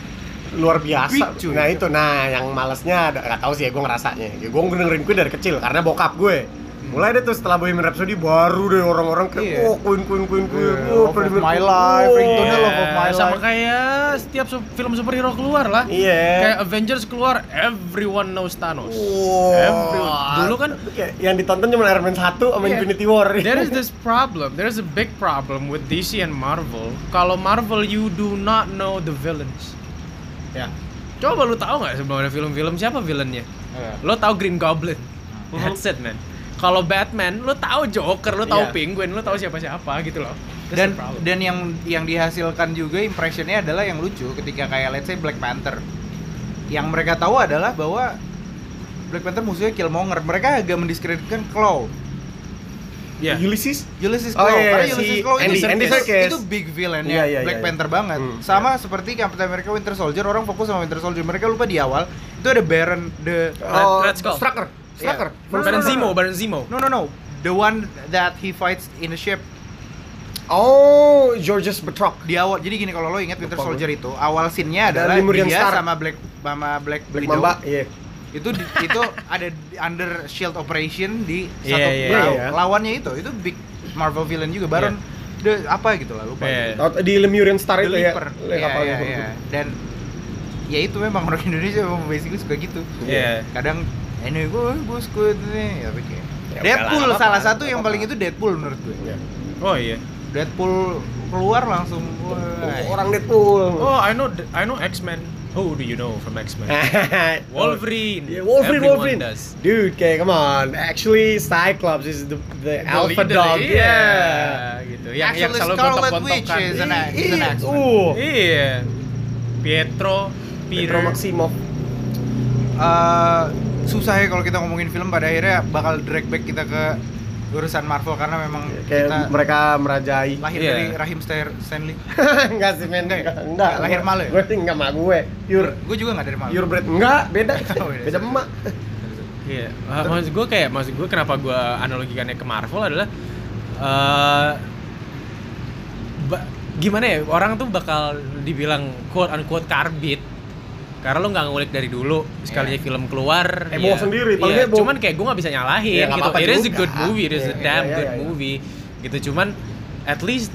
Luar biasa. Big, cuy. Nah itu, nah yang malesnya nggak tahu sih ya gue ngerasanya. Ya gue dengerin Queen dari kecil karena bokap gue. Mulai deh tuh setelah Bohemian Rhapsody baru deh orang-orang kayak Iya. oh Queen Queen Queen Queen. Iya, oh, Love of My. Life, Oh. ringtone-nya Love of My sama Life. kayak setiap su- film superhero keluar lah. Iya. Kayak Avengers keluar, everyone knows Thanos. Wow. Everyone. Dulu kan Kayak yang ditonton cuma Iron Man 1 sama Iya. Infinity War. There is this problem. There is a big problem with DC and Marvel. Kalau Marvel you do not know the villains. Ya. Coba lu tahu nggak sebelum ada film-film siapa villainnya? Iya. Lo tahu Green Goblin. That's it, man. Kalau Batman, lo tahu Joker, lo tahu Iya. Penguin, lo tahu siapa-siapa gitu loh. That's dan dan yang yang dihasilkan juga impressionnya adalah yang lucu ketika kayak let's say Black Panther yang mereka tahu adalah bahwa Black Panther musuhnya Killmonger mereka agak mendiskreditkan Claw Ya. Ulysses? Ulysses Oh, Claw iya, karena si Ulysses Claw Andy- itu, Andy itu, Serkis. itu big villain Iya, iya, Black iya, Panther iya. banget Hmm, sama seperti Captain America Winter Soldier orang fokus sama Winter Soldier mereka lupa di awal itu ada Baron the Oh, Red Skull. Strucker. Iya. No, no, Baron no, no, Zemo, no. Baron Zemo. no no no the one that he fights in a ship Oh, Georges Batroc. di awal jadi gini kalau lo ingat Winter. Soldier itu awal scene-nya Ada adalah dia Star. sama Black sama Black, Black Widow. Mamba, iya. itu di- itu ada under shield operation di Iya, satu iya, law- iya. lawannya itu itu big Marvel villain juga Baron the apa gitu lah lupa Iya. Oh, di Lemurian Star The itu ya. Leaper. Le- Iya, iya, iya. dan ya itu memang orang Indonesia memang basically suka gitu Iya. kadang ini gue gue suka itu nih ya Ya Deadpool salah apa-apa, satu yang apa-apa. paling itu Deadpool menurut gue Iya. Oh iya. Deadpool keluar langsung wah. Orang Deadpool. Oh, I know I know X-Men. Who do you know from X-Men? Wolverine. Yeah, Wolverine, Everyone Wolverine. does. Dude, okay, come on. Actually, Cyclops is the the, alpha leader, dog. Iya, gitu. Yang yang Actually, selalu Scarlet Witch is an, is an Iya, X-Men. Uh, Iya. Pietro, Peter. Pedro Maximoff. Eh, susah ya kalau kita ngomongin film pada akhirnya bakal drag back kita ke urusan Marvel karena memang Kayak kita mereka merajai. lahir Iya. dari rahim Star- Stanley. enggak sih men, Enggak enggak. Enggak, lahir malu ya? Gue sih enggak mak gue. Pure Gue juga nggak dari Marvel. pure bread. Enggak, beda. Oh, beda. beda emak. Iya. Uh, maksud gue kayak maksud gue kenapa gue analogikannya ke Marvel adalah eh ba- gimana ya orang tuh bakal dibilang quote unquote karbit karena lo nggak ngulik dari dulu sekalinya Iya. film keluar Heboh ya, sendiri, iya, heboh. cuman kayak gue nggak bisa nyalahin Iya, nggak gitu apa-apa it is a good movie it is a Iya, damn iya, good iya, iya. movie gitu cuman at least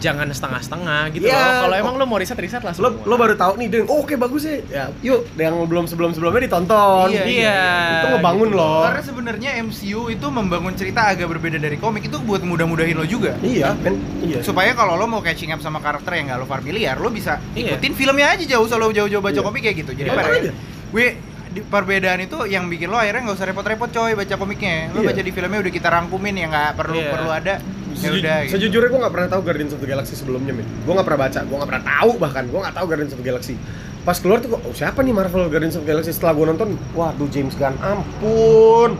jangan setengah-setengah gitu Iya, loh kalau oh. emang lo mau riset riset lah Lo semua. lo baru tahu nih, Den. Oh, oke bagus sih. Ya, yuk, yang belum sebelum-sebelumnya ditonton. Iya, iya Itu ngebangun gitu loh. Karena sebenarnya MCU itu membangun cerita agak berbeda dari komik itu buat mudah-mudahin lo juga. Iya, men. Iya. Supaya kalau lo mau catching up sama karakter yang gak lo familiar, lo bisa Iya. ikutin filmnya aja jauh selalu jauh-jauh baca Iya. komik kayak gitu. Jadi Iya. pada akhirnya, gue di perbedaan itu yang bikin lo akhirnya nggak usah repot-repot coy baca komiknya. Lo Iya. baca di filmnya udah kita rangkumin ya nggak perlu Iya. perlu ada. Ya Seju- udah. gitu. Sejujurnya gue gak pernah tahu Guardians of the Galaxy sebelumnya, men. Gue gak pernah baca, gue gak pernah tahu bahkan. Gue gak tahu Guardians of the Galaxy. Pas keluar tuh, gua, oh siapa nih Marvel Guardians of the Galaxy? Setelah gue nonton, waduh James Gunn, ampun.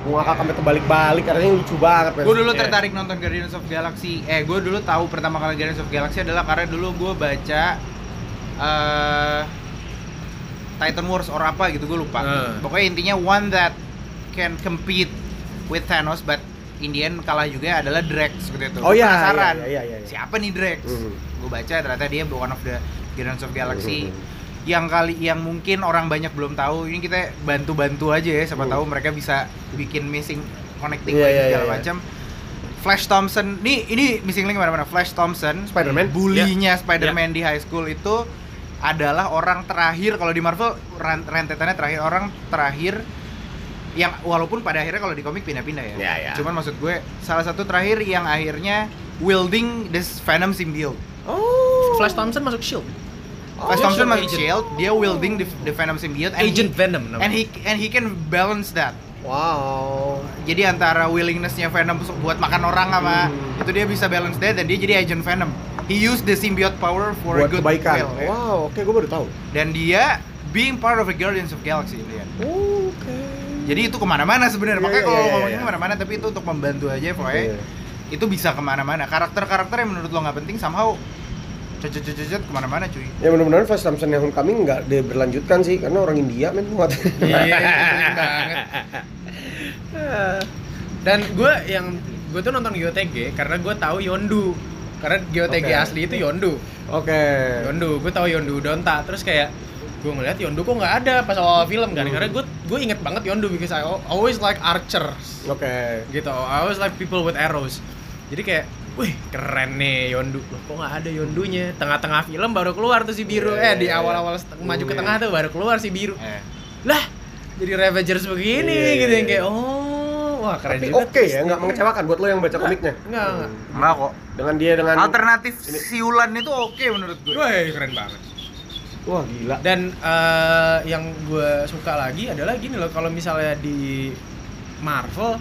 Gue ngakak sampai terbalik-balik, karena lucu banget. Gue dulu Iya. tertarik nonton Guardians of Galaxy. Eh, gue dulu tahu pertama kali Guardians of Galaxy adalah karena dulu gue baca eh Titan Wars or apa gitu gue lupa. Eh. Pokoknya intinya one that can compete with Thanos but in the end kalah juga adalah Drax seperti itu. Oh, iya, penasaran. iya, iya, iya, iya. Siapa nih Drax? Mhm. Gue baca ternyata dia one of the Guardians of Galaxy. Mhm. Yang kali yang mungkin orang banyak belum tahu, ini kita bantu-bantu aja ya, siapa Mhm. tahu mereka bisa bikin missing connecting Iya, lagi iya, segala iya, iya. macam. Flash Thompson, nih ini missing link mana-mana. Flash Thompson, Spider-Man? bullynya Spider-Man di high school itu adalah orang terakhir kalau di Marvel rentetannya terakhir orang terakhir yang walaupun pada akhirnya kalau di komik pindah-pindah ya. Ya, ya. Cuman maksud gue salah satu terakhir yang akhirnya wielding this Venom symbiote. Oh. Flash Thompson masuk Shield Flash dia Thompson masuk agent. Shield, dia wielding the, the Venom symbiote and Agent he, Venom namanya. and he and he can balance that. Wow. Jadi antara willingnessnya Venom buat makan orang sama Hmm. itu dia bisa balance that dan dia jadi agent Venom. He used the symbiote power for a Buat good kebaikan. will, ya. Wow, oke gue baru tahu. Dan dia being part of the Guardians of Galaxy dia. Oke. Jadi itu ke mana-mana sebenarnya. Iya, Makanya iya, kalau iya, ngomongnya ke mana-mana, tapi itu untuk membantu aja pokoknya. Iya. Itu bisa ke mana-mana. Karakter-karakter yang menurut lo nggak penting somehow cecet-cecet ke mana-mana cuy. Ya mudah-mudahan Flash Thompson yang Homecoming nggak diberlanjutkan sih karena orang India men. Iya, banget. Dan gue yang gue tuh nonton GOTG karena gue tahu Yondu. Karena GOTG Oke. asli itu Yondu. Oke. Yondu, gue tahu Yondu Donta. Terus kayak gue ngeliat Yondu kok nggak ada pas awal film kan. Hmm. Karena gue gue inget banget Yondu because I al- always like archers Oke. gitu. I always like people with arrows. Jadi kayak Wih keren nih Yondu Loh kok nggak ada Yondunya Tengah-tengah film baru keluar tuh si biru Iya, Eh di iya, awal-awal set- maju ke Iya. tengah tuh baru keluar si biru Eh. lah jadi Ravagers begini Iya, gitu yang kayak oh wah keren Tapi juga oke ya, nggak mengecewakan buat lo yang baca komiknya. enggak enggak Enggak kok. Dengan dia dengan Alternatif Ini- siulan itu oke menurut gue. Wih, keren banget Wah gila. dan eh, yang gue suka lagi adalah gini loh kalau misalnya di Marvel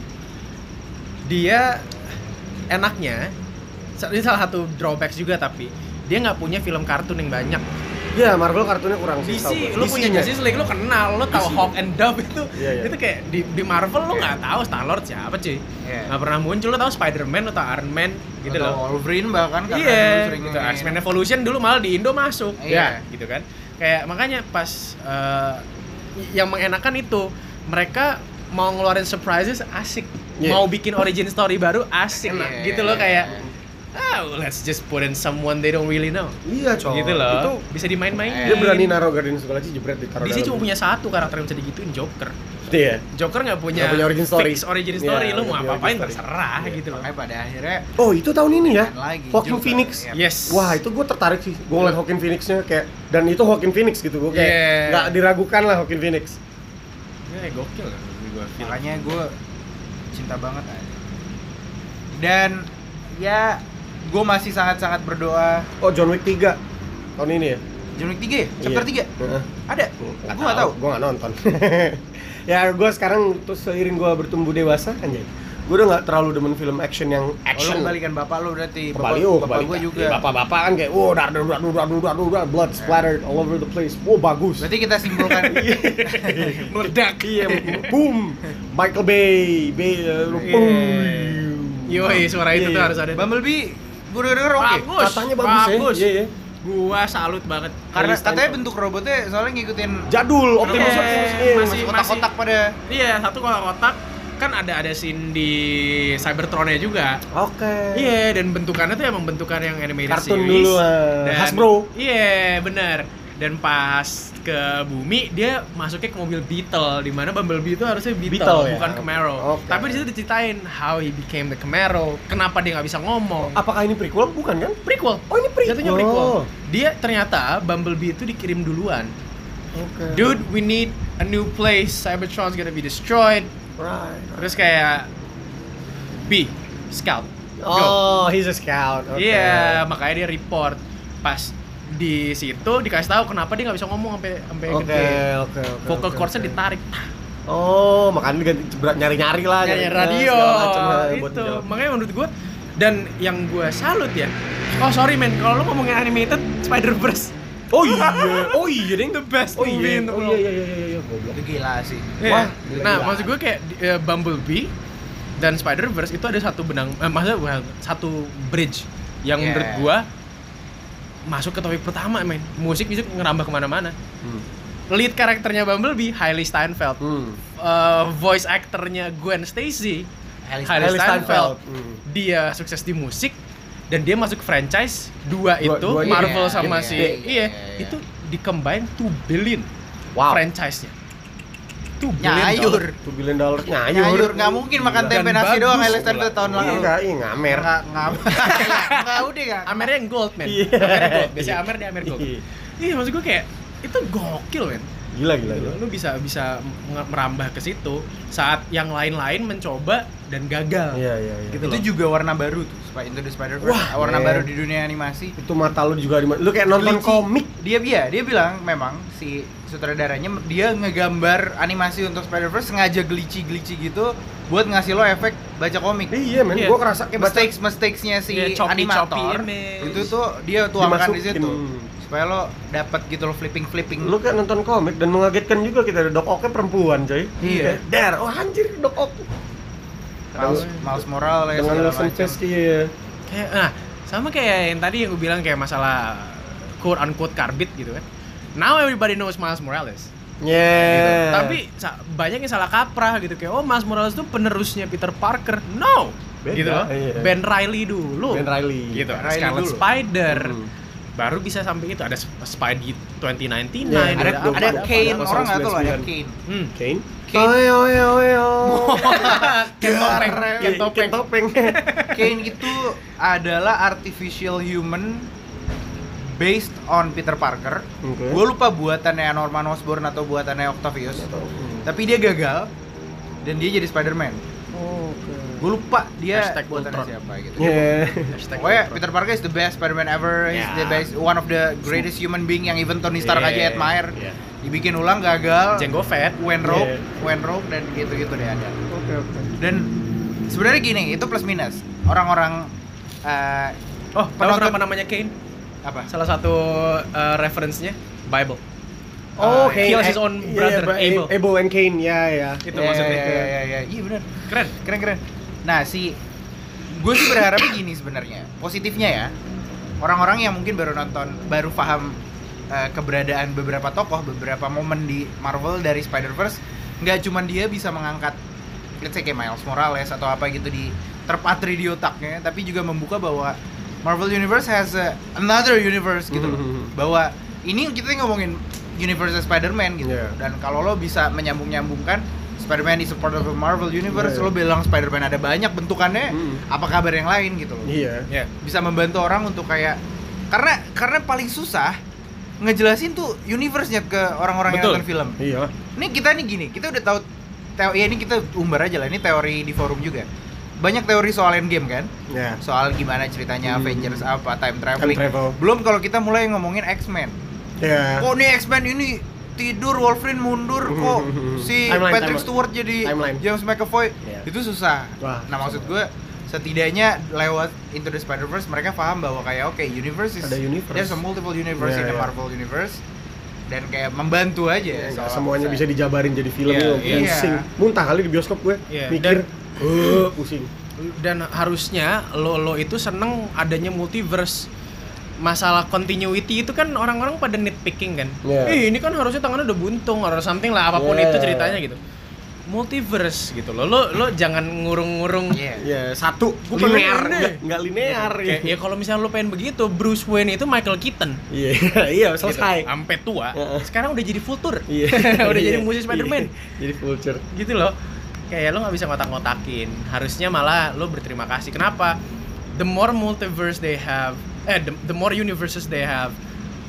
dia enaknya ini salah satu drawbacks juga tapi dia nggak punya film kartun yang banyak Ya Marvel kartunnya kurang sih. DC, lu punya DC-nya. Justice League, lu kenal, lu tahu DC. Hawk and Dove itu, Iya, iya. itu kayak di, di Marvel lu nggak tahu Star Lord siapa cuy, Iya. nggak pernah muncul, lu tahu Spider-Man, lu tahu Iron Man, gitu Atau loh. Wolverine bahkan karena dulu Iya, sering gitu. X-Men Evolution dulu malah di Indo masuk, Iya. ya, gitu kan. Kayak makanya pas eh, yang mengenakan itu mereka mau ngeluarin surprises asik, Iya. mau bikin origin story baru asik, Iya. gitu loh kayak. Oh, let's just put in someone they don't really know. Iya coy. Gitu loh. Itu bisa dimain-main. dia berani naruh Guardians of the Galaxy jebret di taruh DC dalam. cuma punya satu karakter yang bisa digituin Joker. Iya. Joker nggak punya, punya origin story. fix origin Iya, story, lu nggak mau apa-apain origin terserah Iya. gitu loh. Makanya pada akhirnya Oh itu tahun ini ya? lagi Joaquin Joker, Phoenix. iya. Yes. Wah itu gue tertarik sih. Gue ngeliat Joaquin Phoenixnya kayak dan itu Joaquin Phoenix gitu. Gue kayak Yeah. nggak diragukan lah Joaquin Phoenix. Ya, gokil lah gua film. makanya gue cinta banget aja dan ya gue masih sangat-sangat berdoa Oh John Wick 3 tahun ini ya? John Wick 3 ya? chapter 3? Heeh. ada? Nggak gue gak tahu Gue nggak nonton. ya gue sekarang terus seiring gue bertumbuh dewasa anjay. Gue udah nggak terlalu demen film action yang Oh, action. kembalikan bapak lu berarti Ke Bali, oh, bapak Bali. gue juga Iya, Bapak-bapak kan kayak, wow, dar, dar, dar, dar, dar, dar, blood splattered all over the place. Wow, bagus. berarti kita simpulkan Meledak, iya, boom. Michael Bay, Bay, uh, boom. Yoi, suara itu Iya, tuh iya. harus ada. Bumblebee gue denger oke Bagus. Katanya bagus, bagus. ya. Iya, iya. Gua salut banget. karena Harry katanya bentuk robotnya soalnya ngikutin Jadul, Optimus Optimus. masih- kotak-kotak pada Iya, satu kalau kotak kan ada ada scene di Cybertron-nya juga. Oke. Iya, dan bentukannya tuh emang bentukan yang animated Kartun series. dulu, ah. Dan- Hasbro. Iya, bener. Dan pas ke bumi dia masuknya ke mobil Beetle di mana Bumblebee itu harusnya Beetle, Beetle, ya? bukan Camaro. Oke. Tapi di situ diceritain how he became the Camaro, kenapa dia nggak bisa ngomong. Apakah ini prequel? Bukan kan? prequel. Oh, ini prequel. Jatuhnya prequel. Dia ternyata Bumblebee itu dikirim duluan. Oke. Dude, we need a new place. Cybertron's gonna be destroyed. Right. Terus kayak B, scout. Go. Oh, he's a scout. Iya, makanya dia report. Pas di situ dikasih tahu kenapa dia nggak bisa ngomong sampai sampai Oke, gede. oke, oke. Vocal oke, cordsnya ditarik. Oh, makanya berat nyari-nyari lah. Nyari nyari- radio buat itu. Makanya menurut gue dan yang gue salut ya. Oh sorry men, kalau lo ngomongin animated Spider Verse Oh iya, oh iya ding. the best Oh movie iya, in the oh world. iya iya iya iya goblok. itu gila sih Iya. Wah, nah, gila-gilaan. maksud gue kayak eh, Bumblebee dan Spider-Verse itu ada satu benang eh, maksudnya satu bridge yang Yeah. menurut gua masuk ke topik pertama men musik musik ngerambah ke mana-mana Hmm. lead karakternya Bumblebee Hailey Steinfeld Hmm. Eh, voice actornya Gwen Stacy Hailey Hailey Steinfeld Steinfeld. Hmm. dia sukses di musik dan dia masuk franchise dua Dua- itu duanya Marvel iya, sama iya, si iya, iya, iya, iya. itu di-combine 2 billion Wow. franchise-nya 2 billion Nyayur. Tuh billion dollar nyayur. Nyayur, nggak mungkin makan tempe nasi doang pula. Steinfeld tahun lalu Enggak, iya ngamer. Nggak, nggak, nggak udah nggak Amernya yang gold, men. Iya. Amernya gold. Biasanya Amer di Amer gold. Iya. Iya, maksud gue kayak itu gokil, men. Gila gila gila. Lu bisa bisa merambah ke situ saat yang lain-lain mencoba dan gagal. Iya iya iya. Gitu itu loh. juga warna baru tuh Into the Spider Verse Wah, warna men. baru di dunia animasi Itu mata lu juga di lu kayak nonton Glitchy. komik. dia dia dia bilang memang si sutradaranya dia ngegambar animasi untuk Spider Verse sengaja glitchy glitchy gitu buat ngasih lo efek baca komik Iya men, Iya. gua kerasa kayak mistakes mistakesnya si Iya, choppy- animator choppy image. itu tuh dia tuangkan di situ supaya lo dapat gitu lo flipping flipping lu kayak nonton komik dan mengagetkan juga kita ada Doc Ock perempuan coy Iya. Dar oh anjir Doc Ock Miles, Miles Morales dengan segala Wilson macam. Fisk iya Kayak nah, sama kayak yang tadi yang gue bilang kayak masalah quote unquote carbit gitu kan. Now everybody knows Miles Morales. gitu. yeah Tapi sa- banyak yang salah kaprah gitu kayak oh Miles Morales itu penerusnya Peter Parker. No. Beda, gitu iya. Ben Riley dulu. Ben Riley Gitu. Ben Reilly Scarlet dulu. Spider. Hmm. Baru bisa sampai itu ada Sp- Spidey 2099 Iya, ada apa, ada apa, Kane orang nggak tahu loh ada 99. Kane Hmm. Kane Kane. Ken topeng, Kane itu adalah artificial human based on Peter Parker. Oke. Gue lupa buatannya Norman Osborn atau buatannya Octavius. Tapi dia gagal dan dia jadi Spider-Man. Oke. Gue lupa dia Hashtag buatannya Ultron. siapa gitu. Yeah. Hashtag Pokoknya Ultron. Peter Parker is the best Spider-Man ever. He's Yeah. the best, one of the greatest human being yang even Tony Stark aja Yeah, admire. yeah. Dibikin ulang gagal. Jango Fett. Went rogue, Yeah. went rogue dan gitu-gitu deh ada. Oke oke. Dan sebenarnya gini, itu plus minus. Orang-orang eh, Oh, Penonton- kenapa namanya Kane? apa? Salah satu uh, reference-nya Bible. Oh, Uh, Kane kills his eh, own iya, brother, Ba- Abel. Abel and Kane, ya ya. Itu Ya, maksudnya. ya, ya, ya, ya. Iya benar. Keren. Keren keren. Nah si gue sih berharap gini sebenarnya. Positifnya ya orang-orang yang mungkin baru nonton, baru paham eh, keberadaan beberapa tokoh, beberapa momen di Marvel dari Spider-Verse, nggak cuman dia bisa mengangkat let's say kayak Miles Morales atau apa gitu di terpatri di otaknya, tapi juga membuka bahwa Marvel Universe has a- another universe gitu loh. Mhm. Bahwa ini kita ngomongin universe Spider-Man gitu. Yeah. Dan kalau lo bisa menyambung-nyambungkan Spider-Man is a part of the Marvel Universe, Iya. lo bilang Spider-Man ada banyak bentukannya, Hmm. apa kabar yang lain gitu loh. Iya. Ya. Bisa membantu orang untuk kayak karena karena paling susah ngejelasin tuh universe-nya ke orang-orang yang nonton film. Iya. Ini kita nih gini, kita udah tahu teo ya ini kita umbar aja lah, ini teori di forum juga. Banyak teori soal endgame kan? Ya. Soal gimana ceritanya Hmm. Avengers apa time Time traveling. travel. Belum kalau kita mulai ngomongin X-Men. Ya. Kok nih X-Men ini tidur Wolverine mundur kok si Timeline, Patrick timeline. Stewart jadi Timeline. James McAvoy Iya. itu susah. Wah, nah maksud gue setidaknya lewat Into the Spider-Verse mereka paham bahwa kayak oke universe is Ada universe. there's a multiple universe Iya, in the iya. Marvel universe dan kayak membantu aja Ya, nggak soal semuanya bisa dijabarin jadi film itu iya. pusing. Muntah kali di bioskop gue. Iya, Mikir, "Eh, pusing. dan harusnya lo lo itu seneng adanya multiverse masalah continuity itu kan orang-orang pada nitpicking kan Iya. Ih, ini kan harusnya tangannya udah buntung atau something lah apa pun Iya. itu ceritanya gitu multiverse gitu loh lo lo jangan ngurung-ngurung Iya. Ya, satu Gua pengen linear, ini. enggak, enggak linear kayak ya kalau misalnya lo pengen begitu Bruce Wayne itu Michael Keaton Iya, iya, gitu. selesai. sampai tua Heeh. sekarang udah jadi futur Iya. udah jadi Iya. musisi Spider-Man Iya. Jadi vulture. gitu loh kayak lo nggak bisa ngotak-ngotakin harusnya malah lo berterima kasih kenapa the more multiverse they have eh the, the more universes they have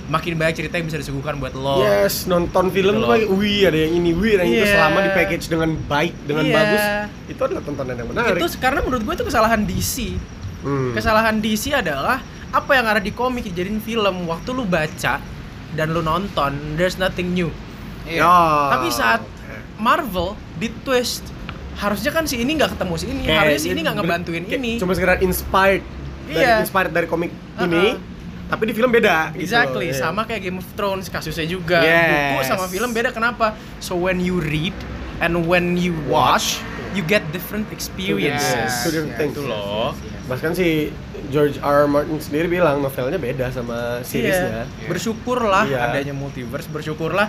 makin banyak cerita yang bisa disuguhkan buat lo Yes, nonton film Gitu tuh loh. kayak, wih ada yang ini, wih ada yang itu Iya. selama di package dengan baik, dengan Iya. bagus. Itu adalah tontonan yang menarik. itu karena menurut gue itu kesalahan DC Hmm. kesalahan DC adalah apa yang ada di komik dijadiin film waktu lu baca dan lu nonton there's nothing new Iya. Ya. tapi saat Marvel di twist harusnya kan si ini nggak ketemu si ini Kayak harusnya si ini nggak ngebantuin ini Cuma sekedar inspired dari Iya. inspired dari komik Uh-uh. ini, tapi di film beda. gitu Exactly, iya. sama kayak Game of Thrones kasusnya juga. Yes. Buku sama film beda kenapa? So when you read and when you watch, you get different experiences. Yes. Two different things. Gitu loh. Bahkan si George R. R. Martin sendiri bilang novelnya beda sama seriesnya. Iya. Bersyukurlah Iya. adanya multiverse, bersyukurlah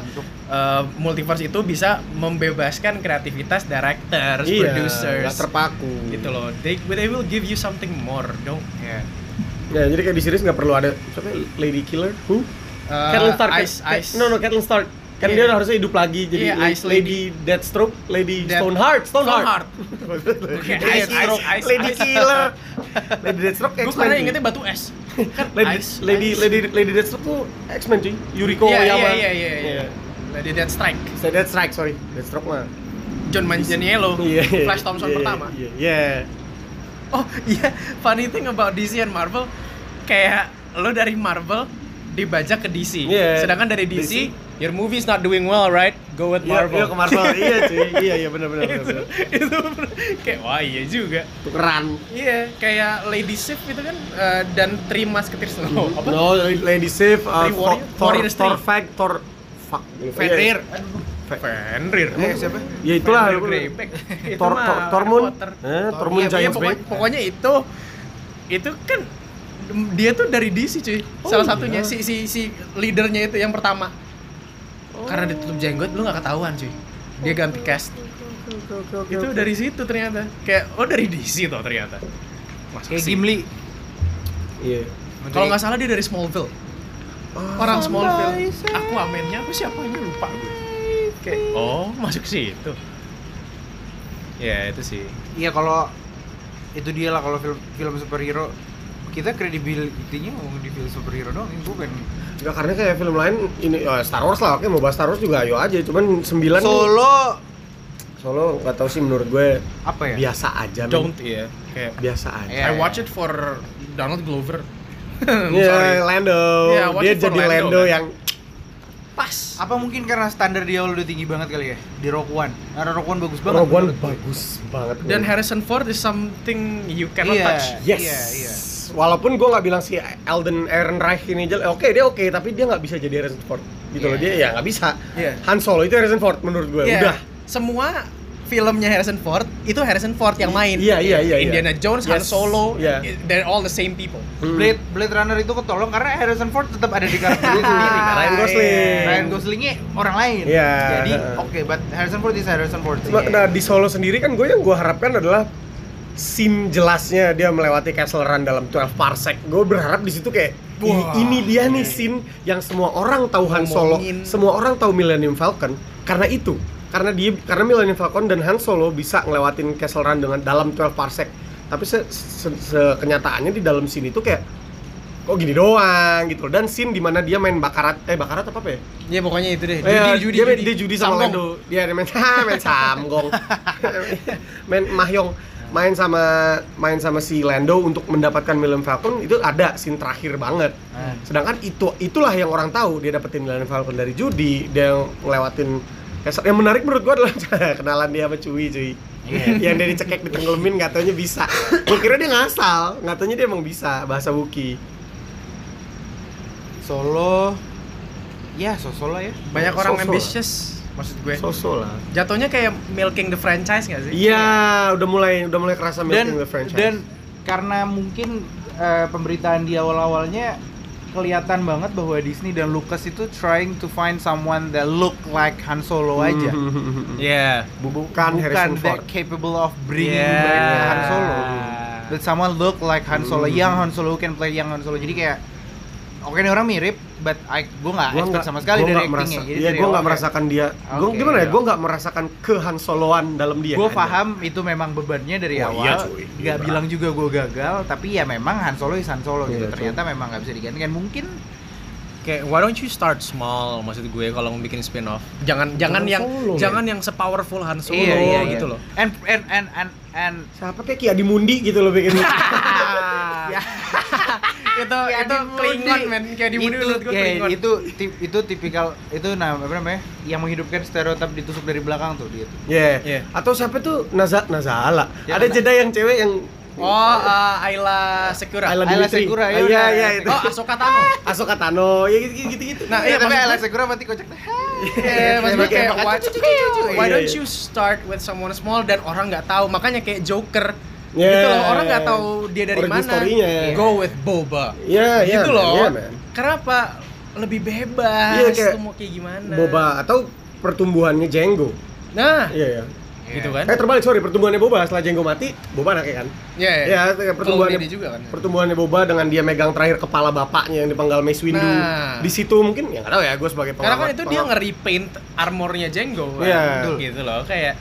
uh, multiverse itu bisa membebaskan kreativitas directors, Iya, producers. nggak terpaku. Gitu loh. They, they will give you something more, dong. Iya. Ya, jadi kayak di series nggak perlu ada siapa ya? Lady Killer? Who? Catelyn Stark. Uh, Ice, Ice. No, no, Catelyn Stark. Kan Iya. dia harusnya hidup lagi jadi La- Ice Lady Deathstroke, Lady Death- Stoneheart, Stoneheart. Stoneheart. Oke, Lady Ice Stroke, Ice, Lady Ice. Killer. Lady Deathstroke Gue karena ingetnya batu es. Kan Lady, Ice, Lady, Ice. Lady, Lady Deathstroke tuh X-Men cuy. Yuriko Iya, Oyama. iya, iya, iya, iya. Lady Death Strike. Saya Deathstrike, sorry. Deathstroke mah. John Manganiello, Iya. iya, Flash Thompson iya, pertama. Iya. Iya. Oh iya, funny thing about DC and Marvel, kayak lo dari Marvel dibajak ke DC, Iya. sedangkan dari DC, your movie is not doing well, right? Go with Iya, Marvel. Iya, ke Marvel. iya, cuy. Iya, iya benar benar itu, benar. itu kayak wah iya juga. Tukeran. Iya, kayak Lady Sif itu kan eh, dan Three Musketeers no, apa? No, Lady Sif, uh, Thor, Thor. Fag, Thor, fuck. Fenrir. Fenrir. Eh, siapa? Ya itulah. Thor, Thor, Tormund. Eh, Tormund Iya, iya, Giants pokoknya, itu itu kan dia tuh dari DC cuy Oh, salah iya. satunya si si si leadernya itu yang pertama karena ditutup jenggot lu nggak ketahuan cuy. Dia ganti cast. Itu dari situ ternyata. Kayak oh dari DC tuh ternyata. Masa Kayak sih? Gimli. Iya. kalau nggak salah dia dari Smallville. Orang Smallville. Aku amennya apa siapanya lupa gue kayak oh masuk situ. Ya itu sih. Iya kalau itu dia lah kalau film film superhero kita kredibilitinya mau di film superhero dong ini bukan Enggak karena kayak film lain ini ya Star Wars lah, oke mau bahas Star Wars juga ayo aja. Cuman 9 nih, Solo Solo nggak tahu sih menurut gue apa ya biasa aja. don't ya kayak biasa aja. Iya, I iya. watch it for Donald Glover. Iya, sorry. Lando. Iya, watch Dia jadi Lando, Lando, kan. yang Pas. apa mungkin karena standar dia udah tinggi banget kali ya di Rogue One karena Rogue One bagus banget Rogue One bagus banget. Dan. Harrison Ford is something you cannot Iya. touch. Yes. Iya, iya. Walaupun gue nggak bilang si Alden Ehrenreich ini jelek, oke dia oke, tapi dia nggak bisa jadi Harrison Ford. Gitu loh Iya. dia ya nggak bisa. Iya. Han Solo itu Harrison Ford menurut gue. Iya. Udah. Semua filmnya Harrison Ford itu Harrison Ford yang main. Iya, iya, iya, iya. Indiana Jones, Han Yes. Solo, Iya. they're all the same people. Hmm. Blade Blade Runner itu ketolong karena Harrison Ford tetap ada di karakternya sendiri Ah, kan Ryan Gosling. Ryan Goslingnya orang lain Iya. jadi oke but Harrison Ford is Harrison Ford sih Nah di Solo sendiri kan gue yang gue harapkan adalah scene jelasnya dia melewati Castle Run dalam 12 parsec. Gue berharap di situ kayak "Ih, Wah, ini dia nih iya. scene yang semua orang tahu Han Solo, semua orang tahu Millennium Falcon karena itu. karena dia karena Millennium Falcon dan Han Solo bisa ngelewatin Castle Run dengan dalam 12 parsec tapi se, se- se- kenyataannya di dalam scene itu kayak kok gini doang gitu dan scene di mana dia main bakarat eh bakarat apa apa ya Ya pokoknya itu deh. Eh, Judi, judi, dia, main- judi. dia judi sama. Lando dia dia main main samgong main mahyong main sama main sama si Lando untuk mendapatkan Millennium Falcon itu ada scene terakhir banget. Ah. sedangkan itu itulah yang orang tahu dia dapetin Millennium Falcon dari judi dia yang ngelewatin yang menarik menurut gua adalah kenalan dia sama Cuy cuy. Iya. yang dia dicekek ditenggelamin nggak taunya bisa. Gua kira dia ngasal nggak taunya dia emang bisa bahasa Wookiee. Solo. Ya so solo ya. Banyak orang So-so ambitious maksud gue. sosok lah Jatuhnya kayak milking the franchise gak sih? Iya, udah mulai udah mulai kerasa dan milking the franchise. dan karena mungkin eh, pemberitaan di awal-awalnya kelihatan banget bahwa Disney dan Lucas itu trying to find someone that look like Han Solo aja Hmm. Iya. bukan bukan Harrison that capable of bringing Yeah. back Han Solo that someone look like Han Solo Hmm. young Han Solo who can play young Han Solo jadi kayak oke nih orang mirip but I gue nggak Gua expect sama sekali dari actingnya merasa- jadi Iya, gue kayak- merasakan dia. Gue Oke, gimana ya? ya. Gue nggak merasakan ke Han Soloan dalam dia. gue paham itu memang bebannya dari Oh, awal iya, cuy. nggak Iya. bilang juga gue gagal tapi ya memang Han Solo is Han Solo gitu Iya, cuy. ternyata memang nggak bisa digantikan mungkin Kayak why don't you start small maksud gue kalau mau bikin spin off. Jangan jangan Han yang Solo, jangan yang sepowerful Han Solo iya iya iya gitu loh. and and and and, and Siapa kayak Ki Adi Mundi gitu loh bikin. Ya. Itu Kayak itu. Klingon men kayak di itu menurut gue kayak Klingon. itu tip- itu tipikal itu nah apa namanya yang menghidupkan stereotip ditusuk dari belakang tuh dia tuh. Iya. Iya. Atau siapa tuh Naza Nazala. Ya, Ada jeda yang cewek yang Oh, uh, Ayla Sekura. Ayla Ayla. Sekura, ya Iya udah. iya itu. Oh, Ahsoka Tano. Ahsoka Tano, ya gitu gitu. gitu. Nah, iya iya, tapi gue- Segura mati kocak Iya, maksud gue kayak why, Iya, don't iya. you start with someone small dan orang nggak tahu makanya kayak Joker Yeah. gitu loh orang nggak tahu dia dari Origin mana story-nya. go with Boba Iya iya. gitu man. loh Iya, man. kenapa lebih bebas Iya, kayak mau kayak gimana Boba atau pertumbuhannya Django. nah Iya iya. gitu kan Eh terbalik sorry pertumbuhannya Boba setelah Django mati, Boba anaknya kan. Iya, Ya, kayak pertumbuhannya Clone-nya dia juga kan. Pertumbuhannya Boba dengan dia megang terakhir kepala bapaknya yang dipenggal Mace Windu. Nah. Di situ mungkin ya nggak tahu ya, gue sebagai Karena kan pengamat- itu dia pengamat- nge-repaint armornya Django kan? Iya. Betul. gitu loh kayak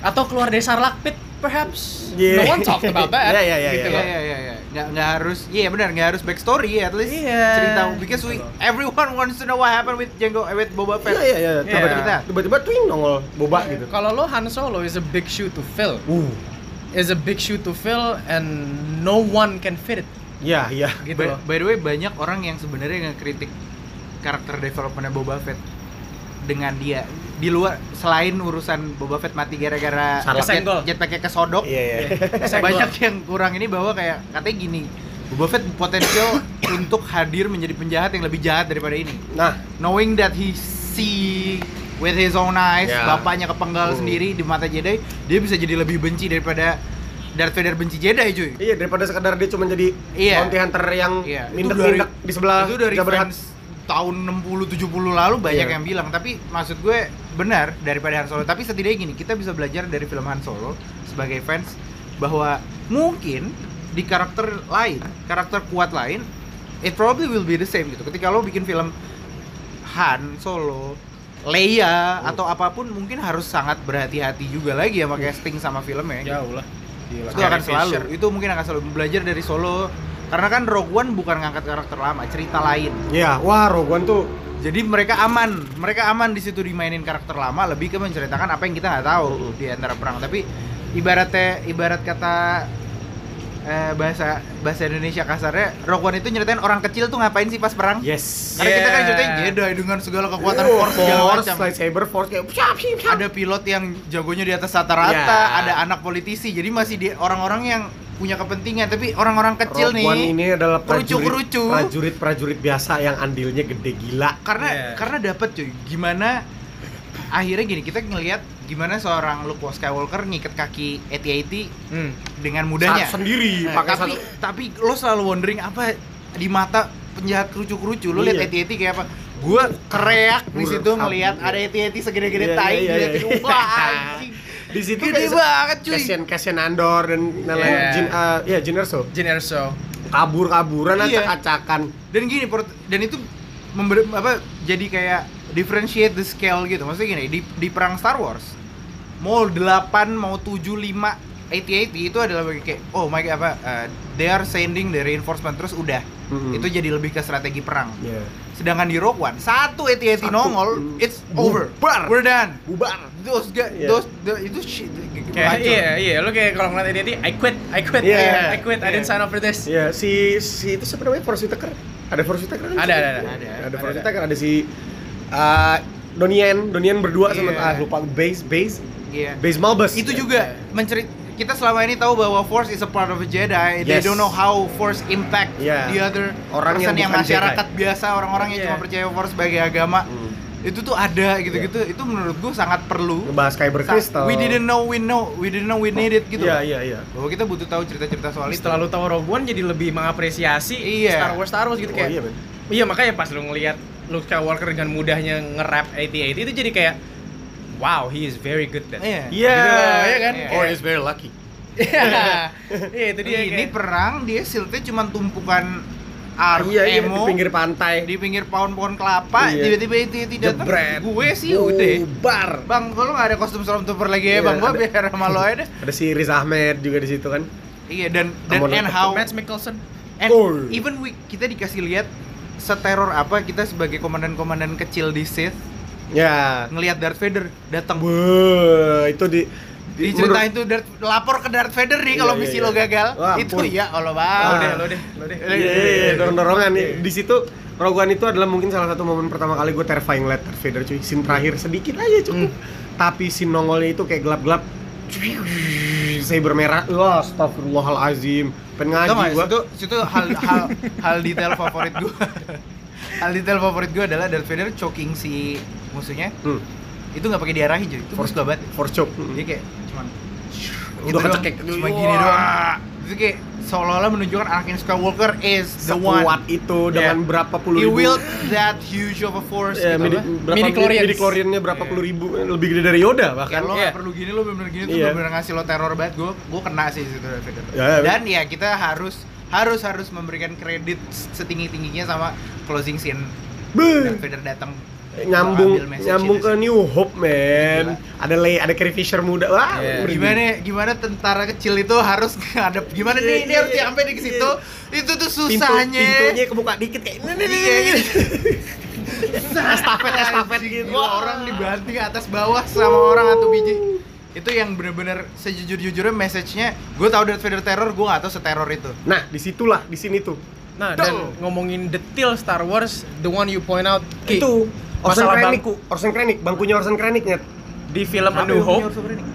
atau keluar dari Sarlacc pit perhaps Iya. no one talked about that Iya, iya, iya, gitu Iya loh iya iya iya. Nggak nggak harus iya benar nggak harus backstory ya at least Iya. cerita because we Gitu everyone wants to know what happened with Django eh, with Boba Fett. Iya iya iya. Tiba-tiba tiba-tiba twing nongol Boba gitu. kalau lo Han Solo is a big shoe to fill Uh. is a big shoe to fill and no one can fit it Iya iya. gitu By, by the way banyak orang yang sebenarnya ngekritik karakter developmentnya Boba Fett dengan dia di luar selain urusan Boba Fett mati gara-gara jet, jetpacknya kesodok Iya iya. banyak yang kurang ini bahwa kayak katanya gini Boba Fett potensial untuk hadir menjadi penjahat yang lebih jahat daripada ini Nah, knowing that he see with his own eyes Ya. bapaknya kepenggal Hmm. sendiri di mata Jedi dia bisa jadi lebih benci daripada Darth Vader benci Jedi cuy iya daripada sekedar dia cuma jadi Iya. bounty hunter yang Iya, itu mindak-mindak di sebelah itu dari tahun 60 70 lalu banyak Iya. yang bilang tapi maksud gue benar daripada Han Solo. Tapi setidaknya gini kita bisa belajar dari film Han Solo sebagai fans bahwa mungkin di karakter lain karakter kuat lain it probably will be the same gitu. Ketika lo bikin film Han Solo Leia Hmm. atau apa pun mungkin harus sangat berhati-hati juga lagi sama casting sama filmnya. Jauh lah. Itu akan selalu itu mungkin akan selalu. Belajar dari Solo karena kan Rogue One bukan ngangkat karakter lama cerita lain. Iya, wah Rogue One tuh jadi mereka aman. Mereka aman di situ dimainin karakter lama lebih ke menceritakan apa yang kita nggak tahu di antara perang. Tapi ibaratnya ibarat kata eh, bahasa bahasa Indonesia kasarnya Rogue One itu nyeritain orang kecil tuh ngapain sih pas perang yes. karena kita kan Yeah. ceritain Jedi dengan segala kekuatan Oh, force segala force, macam lightsaber, force kayak pshap, pshap, pshap. ada pilot yang jagonya di atas rata-rata, Ya. ada anak politisi. Jadi masih di orang-orang yang punya kepentingan, tapi orang-orang kecil Rogue nih. One ini adalah prajurit prajurit prajurit biasa yang andilnya gede gila. Karena Yeah. karena dapat cuy. Gimana akhirnya gini, kita ngelihat gimana seorang Luke Skywalker ngikat kaki AT-AT hmm. dengan mudahnya. Sa- sendiri Nah, pakai tapi satu tapi lo selalu wondering apa di mata penjahat kerucu-kerucu lo lihat Iya. AT-AT kayak apa? Gua kereak di situ ngelihat ada AT-AT segede-gede Iya, tai iya, iya, diliatin, iya. wah anjing. di situ Gede banget cuy. Cassian Cassian Andor dan lain-lain Yeah. Jin uh, ya Jin Erso Jin Erso kabur-kaburan Iya. acak-acakan dan gini dan itu member, apa jadi kayak differentiate the scale gitu. Maksudnya gini, di, di perang Star Wars mau 8 mau 7 5 80 itu adalah bagi kayak oh my god apa uh, they are sending the reinforcement terus udah. Mm-mm. Itu jadi lebih ke strategi perang. Iya. Sedangkan di Rogue One satu AT-AT Satu. nongol, Mm. it's over. Bubar. We're done. Bubar. Those guys, Iya. those the- itu shit. Kayak iya iya lu kayak kalau ngeliat dia I quit I quit Iya. I quit I didn't sign up for this. Iya, si si itu siapa namanya Force Whitaker? Ada Force Whitaker kan? Ada, ada, ada. Ada, Ada, Force ada. Whitaker, ada si uh, Donian, Donian berdua sama Iya. ah lupa base base Iya. base Malbus. itu juga mencerit kita selama ini tahu bahwa Force is a part of a Jedi. They Yes. don't know how Force impact Iya. the other Orang person yang yang, masyarakat biasa, orang-orang yang Iya. cuma percaya Force sebagai agama. Hmm. Itu tuh ada gitu-gitu. Itu menurut gua sangat perlu. Ngebahas Kyber Crystal. We didn't know we know we didn't know we need it gitu. Iya, iya, iya. Bahwa kita butuh tahu cerita-cerita soal itu. Setelah lu tahu Rogue One jadi lebih mengapresiasi Iya. Star Wars Star Wars gitu Oh, kayak. iya. Iya makanya pas lu ngelihat Luke Skywalker dengan mudahnya nge-rap 88 itu jadi kayak wow he is very good then. Iya. Iya, Gitu loh, iya kan? Iya. Or is very lucky. Iya. Iya itu dia ini kayak- perang dia siltnya cuma tumpukan arm Iya, iya di pinggir pantai. di pinggir pohon-pohon kelapa Iya. tiba-tiba itu tidak Jebret. gue sih udah Bar. bang kalau nggak ada kostum stormtrooper lagi ya Iya, bang gue biar sama lo aja deh Ada si Riz Ahmed juga di situ kan. iya dan dan and how Mads Mikkelsen. and Oh. even we kita dikasih lihat seteror apa kita sebagai komandan-komandan kecil di Sith Ya. ngelihat Darth Vader datang Wah, itu di, di diceritain tuh Darth, lapor ke Darth Vader nih Iya, kalau iya, misi iya. lo gagal Wah, itu ya Allah Lo bang deh, lo deh, lo deh. Iya, iya, iya, dorong-dorongan nih. Di situ Rogue One itu adalah mungkin salah satu momen pertama kali gue terrifying liat Darth Vader cuy. Scene terakhir sedikit aja cukup. Tapi scene nongolnya itu kayak gelap-gelap. Saber merah. Wah, astagfirullahalazim. Pengen ngaji gua. Situ, situ hal, hal, hal detail favorit gue Hal detail favorit gue adalah Darth Vader choking si musuhnya Hmm, Itu nggak pakai diarahin cuy, itu Force- banget force choke. Dia kayak cuman Udah gitu kecekek. Cuma gini doang Itu kayak seolah-olah menunjukkan Anakin Skywalker is the one Sekuat itu dengan Yeah. berapa puluh He ribu. wield that huge of a force Ya, gitu midi, apa. berapa Midi-chlorians. midi-chloriannya berapa Iya. puluh ribu lebih gede dari Yoda bahkan lo Iya. nggak perlu gini, lo bener-bener gini tuh Iya. bener-bener ngasih lo teror banget Gue gue kena sih situ Vader Ya, ya. Dan ya kita harus harus harus memberikan kredit setinggi-tingginya sama closing scene Beuh. Darth Vader datang nyambung nyambung ke. New Hope man. Ada Lay ada Carrie Fisher muda. Wah Iya. merinding. gimana gimana tentara kecil itu harus ngadep gimana nih? Ini Iya, harus iya, sampai di iya. situ. Itu tuh Pintu, susahnya. pintunya kebuka dikit kayak ini nih Iya, iya. estafet estafet gitu. Orang dibanting atas bawah sama orang atau biji. Itu yang bener-bener sejujur-jujurnya message-nya gue tau Darth Vader teror gue gak tau seteror itu. Nah di situlah di sini tuh Nah, Dong. dan ngomongin detail Star Wars, the one you point out, Ki, itu Orson masalah Krennic bangku Orson Krennic bangkunya Orson Krennic di film A New Hope.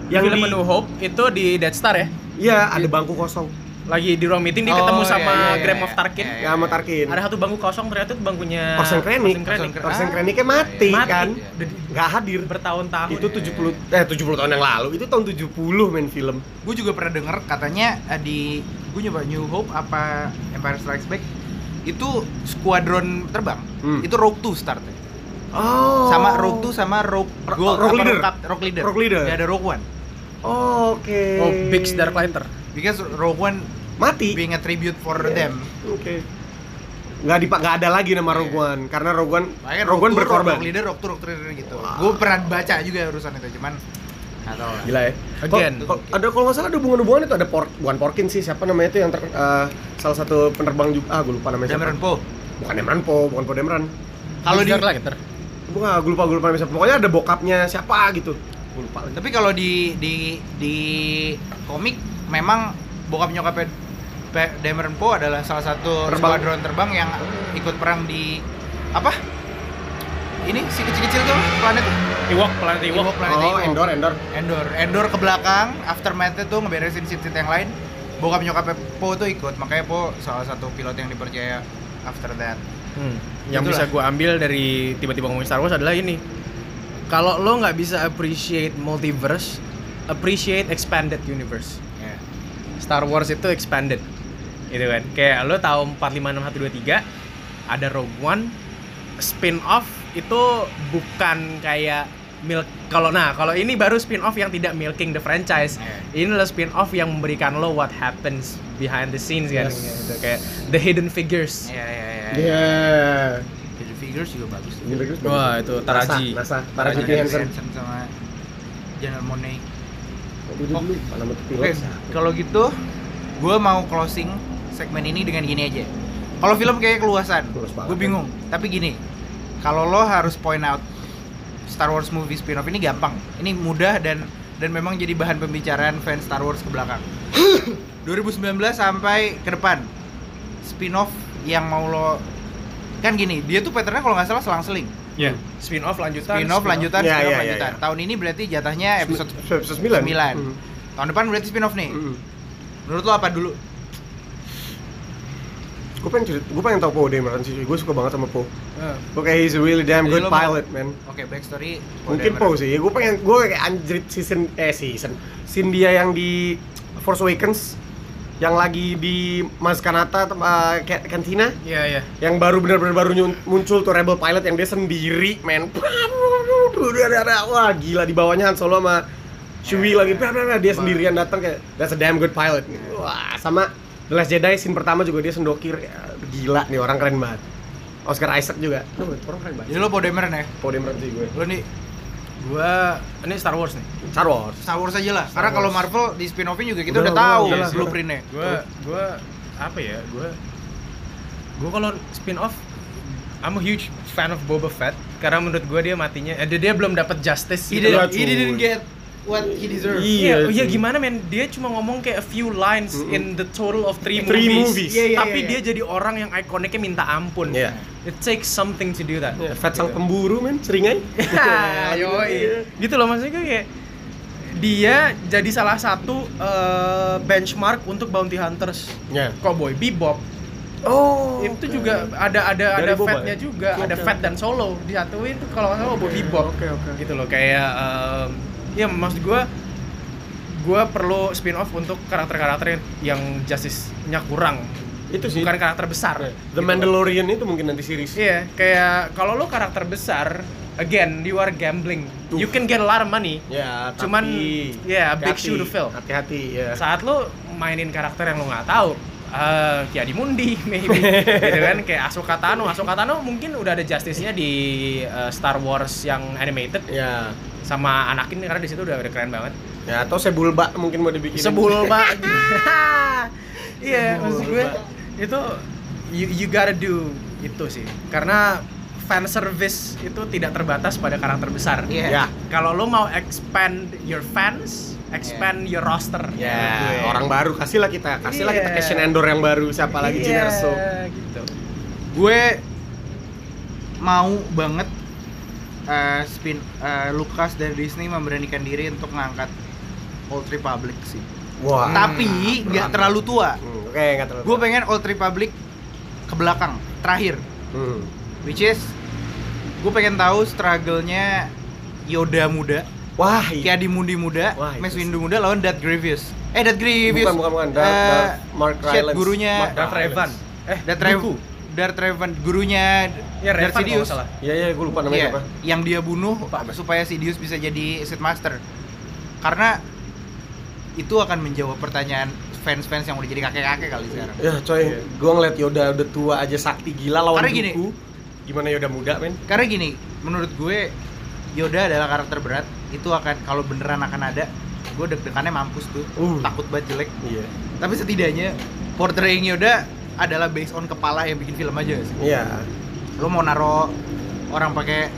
Yang film di- A New Hope itu di Death Star ya. iya ada bangku kosong Lagi di ruang meeting dia Oh, ketemu iya, sama iya, iya, Graham iya. of Tarkin. Iya, ya sama Tarkin Ada satu bangku kosong ternyata itu bangkunya Orson Krennic Orson Krennic. Ah. Mati, Mati. kan Udah di- nggak hadir bertahun-tahun. itu 70 eh 70 tahun yang lalu itu tahun 70 main film gue juga pernah denger katanya eh, di gue nyoba New Hope apa Empire Strikes Back itu skuadron terbang Hmm. itu Rogue 2 startnya oh sama Rogue 2 sama Rogue Ro- Gold Rogue Leader. Rogue, Leader Rogue Leader. Nggak ada Rogue One oke Oh, Big Darklighter. Because Rogue One mati being a tribute for Iya. them Oke. Nggak dipak nggak ada lagi nama Iya. Rogue One karena Rogue One makanya Rogue One 2, berkorban. Rogue Leader Rogue 2 Rogue Leader gitu Wah. gue pernah baca juga urusan itu cuman tahu lah Gila ya. Again. Kok- kok- ada kalau nggak salah ada hubungan-hubungan itu ada por, bukan Porkin sih siapa namanya itu yang ter, eh, salah satu penerbang juga ah gue lupa namanya siapa. Cameron Poe Bukan Emran Po, bukan Po Demran. kalau di Darklighter. Bukan, gue lupa gue lupa namanya siapa. Pokoknya ada bokapnya siapa gitu. Gue lupa. lagi. tapi kalau di di di komik memang bokap nyokapnya Pe- Dameron Poe adalah salah satu Terbang. skuadron terbang yang ikut perang di apa ini si kecil-kecil tuh planet Ewok, planet Ewok. Ewok, planet Oh, Ewok. Endor, Endor. Endor Endor ke belakang aftermath tuh ngeberesin sit yang lain bokap nyokapnya Poe tuh ikut makanya Poe salah satu pilot yang dipercaya after that Hmm. Yang Itulah. bisa gue ambil dari tiba-tiba ngomongin Star Wars adalah ini. Kalau lo nggak bisa appreciate multiverse, appreciate expanded universe. Star Wars itu expanded. Gitu kan. Kayak lo tahu 456123 ada Rogue One spin-off itu bukan kayak milk kalau nah kalau ini baru spin-off yang tidak milking the franchise. Yeah. Ini adalah spin-off yang memberikan lo what happens behind the scenes kan Yes. gitu kayak the hidden figures. ya ya ya, ya. Iya. Hidden Figures juga bagus tuh. Hidden Figures Wah, bagus. itu Taraji. Nasa, Nasa Taraji P. Henson. sama Janelle Monáe Oh, dulu dulu, pilot. Oke, kalau gitu gue mau closing segmen ini dengan gini aja. Kalau film kayak keluasan, gue bingung. Tapi gini, kalau lo harus point out Star Wars movie spin-off ini gampang. Ini mudah dan dan memang jadi bahan pembicaraan fans Star Wars ke belakang. 2019 sampai ke depan spin-off yang mau lo kan gini, dia tuh patternnya kalau nggak salah selang-seling. Iya. Spin off lanjutan. Spin-off lanjutan, Ya, spin-off ya, ya, lanjutan. ya. Tahun ini berarti jatahnya episode episode 9. 9. Hmm. Tahun depan berarti spin-off nih. Hmm. Menurut lo apa dulu? Gue pengen cerita, gue pengen tau Poe Dameron sih, gue suka banget sama Poe. Eh, Gue kayak he's a really damn Jadi good pilot, man. Oke, backstory. Mungkin Poe sih, ya gue pengen, gue kayak anjrit season, eh season Scene dia yang di Force Awakens Yang lagi di Mas Kanata, uh, Ca- Cantina? Iya, iya. Yang baru benar-benar baru muncul tuh Rebel Pilot yang dia sendiri, man Wah gila, di bawahnya Han Solo sama Chewie lagi, blah, blah, blah. dia sendirian datang kayak That's a damn good pilot. Wah, sama The Last Jedi scene pertama juga dia sendokir. Ya, Gila nih, orang keren banget. Oscar Isaac juga, Duh, orang keren banget. Jadi lo Poe Dameron ya? Poe Dameron sih gue. Lo nih Gua ini Star Wars nih. Star Wars Star Wars aja lah. Star Karena kalau. Marvel di spin-offin juga kita Udah, udah, tahu lah, blueprintnya. Gua gua apa ya? Gua gua kalau spin off I'm a huge fan of Boba Fett karena menurut gua dia matinya eh, dia, dia belum dapat justice He, gitu didn't, he didn't get what he deserved. Iya, Iya, iya cuy. gimana men? Dia cuma ngomong kayak a few lines Mm-mm. in the total of three, Three movies. movies. Iya, iya, Tapi iya, dia jadi orang yang ikoniknya minta ampun. Iya. It takes something to do that. Ya, Fat sang pemburu men, seringai. Ya, yoi. Gitu loh maksudnya kayak dia jadi salah satu eh, benchmark untuk bounty hunters. Ya. Cowboy Bebop Oh. itu juga ada ada Dari ada fatnya ya? juga, Oke, ada fat dan solo disatuin tuh kalau nggak salah Cowboy Bebop. Oke oke. Gitu loh kayak em, ya maksud gue gue perlu spin off untuk karakter-karakter yang, justice-nya kurang Itu sih. bukan karakter besar The gitu. Mandalorian itu mungkin nanti series. Iya, kayak kalau lo karakter besar, again you are gambling. Tuh. You can get a lot of money. Ya, tapi Cuman, ya, a big shoe to fill. Hati-hati ya. Saat lo mainin karakter yang lo nggak tahu, eh Kia di Mundi maybe gitu kan kayak Ahsoka Tano. Ahsoka Tano mungkin udah ada justice-nya di eh, Star Wars yang animated Ya. Sama Anakin karena di situ udah, udah keren banget. Ya, atau Sebulba mungkin mau dibikin. Sebulba. Iya, maksud gue itu you, you gotta do itu sih. Karena fan service itu tidak terbatas pada karakter besar. Iya. Ya. Kalau lo mau expand your fans, expand your roster. Ya, gue. orang baru kasihlah kita, kasihlah kita Iya. Cassian Endor yang baru, siapa lagi Iya, Jyn Erso. gitu. Gue mau banget eh, spin eh, Lucas dari Disney memberanikan diri untuk ngangkat Old Republic sih. Wah. Tapi nggak terlalu tua. Hmm, Oke, enggak terlalu. Gue pengen Old Republic ke belakang, terakhir. Hmm. Which is gue pengen tahu struggle-nya Yoda muda, Wah, iya. Kiadi Mundi muda, Wah, Mace itu Windu muda lawan Darth Grievous. Eh Darth Grievous. Bukan, bukan, bukan. Darth- Eh, Darth Mark shit, Rylance. gurunya Mark Darth Revan. Eh, Darth Dooku. Revan. Darth Revan, gurunya Ya, Revan Darth Sidious. Iya, iya, gue lupa namanya Iya, apa. yang dia bunuh supaya Sidious bisa jadi Sith Master. Karena itu akan menjawab pertanyaan fans-fans yang udah jadi kakek-kakek kali sekarang. Ya, coy, Iya. gua ngeliat Yoda udah tua aja sakti gila lawan Karena gini. Gimana Yoda muda, men? Karena gini, menurut gue Yoda adalah karakter berat. Itu akan kalau beneran akan ada, gue deg-degannya mampus tuh. Uh. Takut banget jelek. Iya. Tapi setidaknya portraying Yoda adalah based on kepala yang bikin film aja sih. Iya. Lo mau naro orang pakai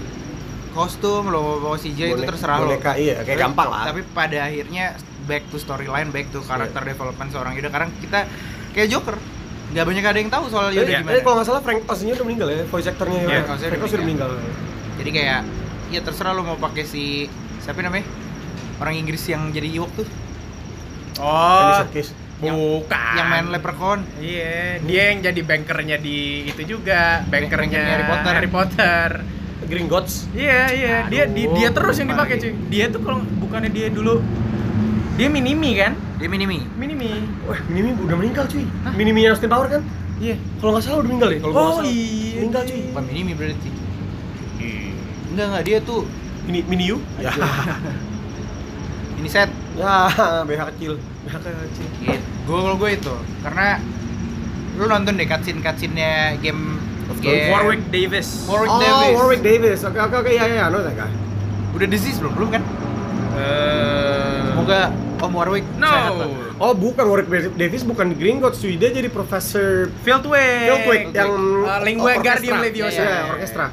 kostum, lo mau bawa CJ itu terserah lo. iya, kayak Tapi- gampang lah. Tapi pada akhirnya back to storyline, back to karakter development seorang Yoda. Karena kita kayak Joker, nggak banyak ada yang tahu soal Yoda Eh, gimana. eh, kalau nggak salah Frank Oz-nya udah meninggal ya, voice actornya Iya, Yoda. Frank Oz-nya Frank udah Oz udah meninggal. Jadi kayak ya terserah lo mau pakai si siapa namanya? Orang Inggris yang jadi Ewok tuh, Oh. Bukan. yang main Leprechaun. Iya, dia yang jadi bankernya di itu juga, bankernya Harry Potter. Harry Potter. Green Gods. Iya, iya, dia di- dia terus yang dipakai cuy. Dia tuh kalau bukannya dia dulu dia minimi kan? Dia minimi. Minimi. Wah, Minimi udah meninggal cuy. Minimi yang Austin Power kan? Iya. Kalau nggak salah udah meninggal ya? Kalau Oh salah. iya. Meninggal cuy. Bukan minimi berarti. Enggak enggak dia tuh Mini Mini You? Ya. ini set. Ya, BH kecil. BH kecil. Gitu. Gue kalau gue itu karena lu nonton deh cutscene cutscene-nya game of. Yeah. Warwick Davis. Warwick oh, Davis. Warwick Davis. Oke, oke, oke. Ya, ya, I know that guy. Udah disease belum? Belum kan? Eh, Semoga Om Warwick no. sehat lah. Oh, bukan Warwick Davis, bukan Gringotts, cuy. Dia jadi profesor Fieldway. Fieldwick yang Uh, Lingua orkestra. Guardium Leviosa. Iya, orkestra.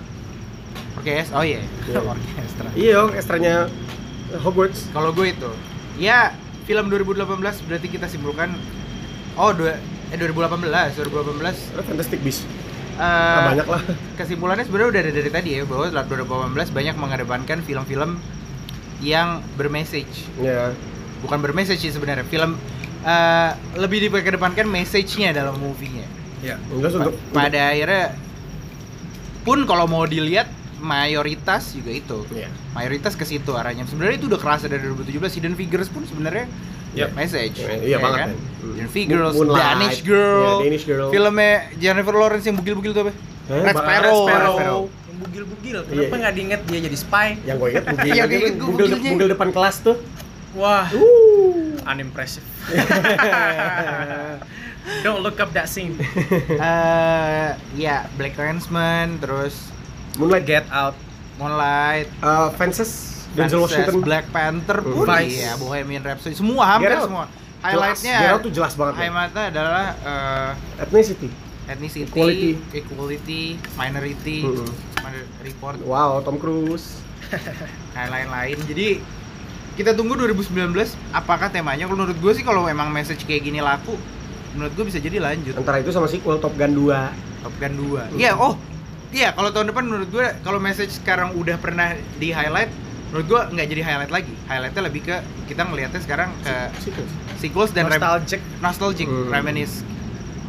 Orkes, oh iya. Iya. Orkestra. Iya, orkestranya Hogwarts. Kalau gue itu, ya film 2018 berarti kita simpulkan oh dua eh 2018 2018 Oh, Fantastic Beasts. Ah, banyak lah. kesimpulannya sebenarnya udah ada dari tadi ya bahwa 2018 banyak mengedepankan film-film yang bermessage Ya. bukan bermessage sih sebenarnya film eh, lebih dikedepankan message-nya dalam movie-nya Ya. Untuk pada akhirnya pun kalau mau dilihat mayoritas juga itu Iya. mayoritas ke situ arahnya sebenarnya itu udah kerasa dari 2017 Hidden Figures pun sebenarnya Yep. message Iya, ya banget, kan? Hmm. Hidden Figures Moonlight. Danish Girl Iya, Danish Girl. filmnya Jennifer Lawrence yang bugil-bugil tuh apa? Hah? Red Sparrow, Sparrow. Red Sparrow. Yang bugil-bugil. Iya, Kenapa iya. nggak diinget dia jadi spy? Yang gue inget bugil, Iya, bugil, kayak gitu, bugil, bugilnya. bugil depan kelas tuh. Wah, Uh. unimpressive. Don't look up that scene. Eh, ya Black Clansman terus Moonlight Get out. Moonlight uh, Fences Denzel Washington Black Panther pun Vice. iya Bohemian Rhapsody semua hampir semua highlightnya Get Out tuh jelas banget, men. highlightnya adalah eh, Ethnicity ethnicity, Equality. equality, minority, minor- report, wow Tom Cruise dan lain-lain. Jadi kita tunggu 2019 apakah temanya. Kalau menurut gue sih kalau emang message kayak gini laku, menurut gue bisa jadi lanjut. antara itu sama sequel Top Gun 2 Top Gun 2. Iya, oh. Iya, kalau tahun depan menurut gue kalau message sekarang udah pernah di highlight, menurut gue nggak jadi highlight lagi. Highlightnya lebih ke kita ngelihatnya sekarang ke sequel sequels dan Nostalgic. nostalgic, Hmm. reminisce,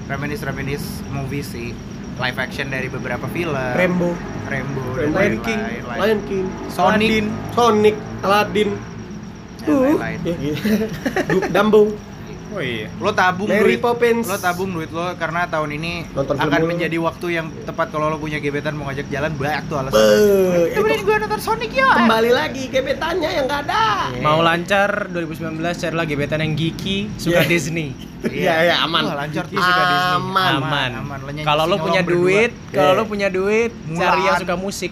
reminisce, reminisce movie sih. Live action dari beberapa film. Rambo Rambo, Lion King. Lion King Sonic. Aladdin, Sonic Aladdin dan lain-lain. Du- Dumbo Oh iya. Lo tabung Mary duit, Poppins. lo tabung duit lo karena tahun ini Nonton film akan mulu. menjadi waktu yang tepat kalau lo punya gebetan mau ngajak jalan banyak tuh alasan. Beuh, Temenin gue nonton Sonic ya. kembali lagi gebetannya yang gak ada Mau lancar 2019 carilah gebetan yang geeky, suka Iya. Disney. Iya, iya, aman. Wah, lancar Aman. suka Disney. Aman. aman. Lo nyanyi Kalau lo punya duit, kalau Iya. lo punya duit, cari yang suka musik.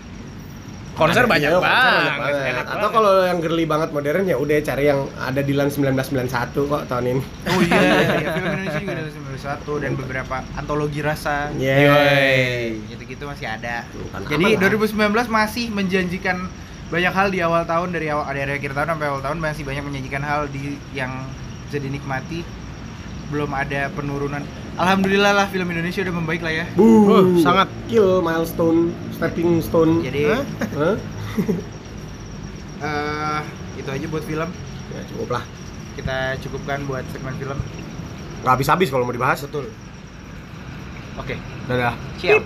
Konser banyak Iya, konser banget. banyak banget. enak Atau banget. kalau yang girly banget modern ya udah cari yang ada di LAN 1991 kok tahun ini. Oh iya, iya, film Indonesia juga ada 91 dan beberapa antologi rasa. Yeay. Gitu-gitu masih ada. Bukan Jadi aman lah. 2019 masih menjanjikan banyak hal di awal tahun dari awal dari akhir tahun sampai awal tahun masih banyak menjanjikan hal di yang bisa dinikmati. Belum ada penurunan. Alhamdulillah lah film Indonesia udah membaik lah ya. Buh, sangat. kill milestone, stepping stone. Jadi Hah? Hah? eh itu aja buat film. Ya cukup lah. Kita cukupkan buat segmen film. Nggak habis-habis kalau mau dibahas. Betul. Oke, Dadah. siap.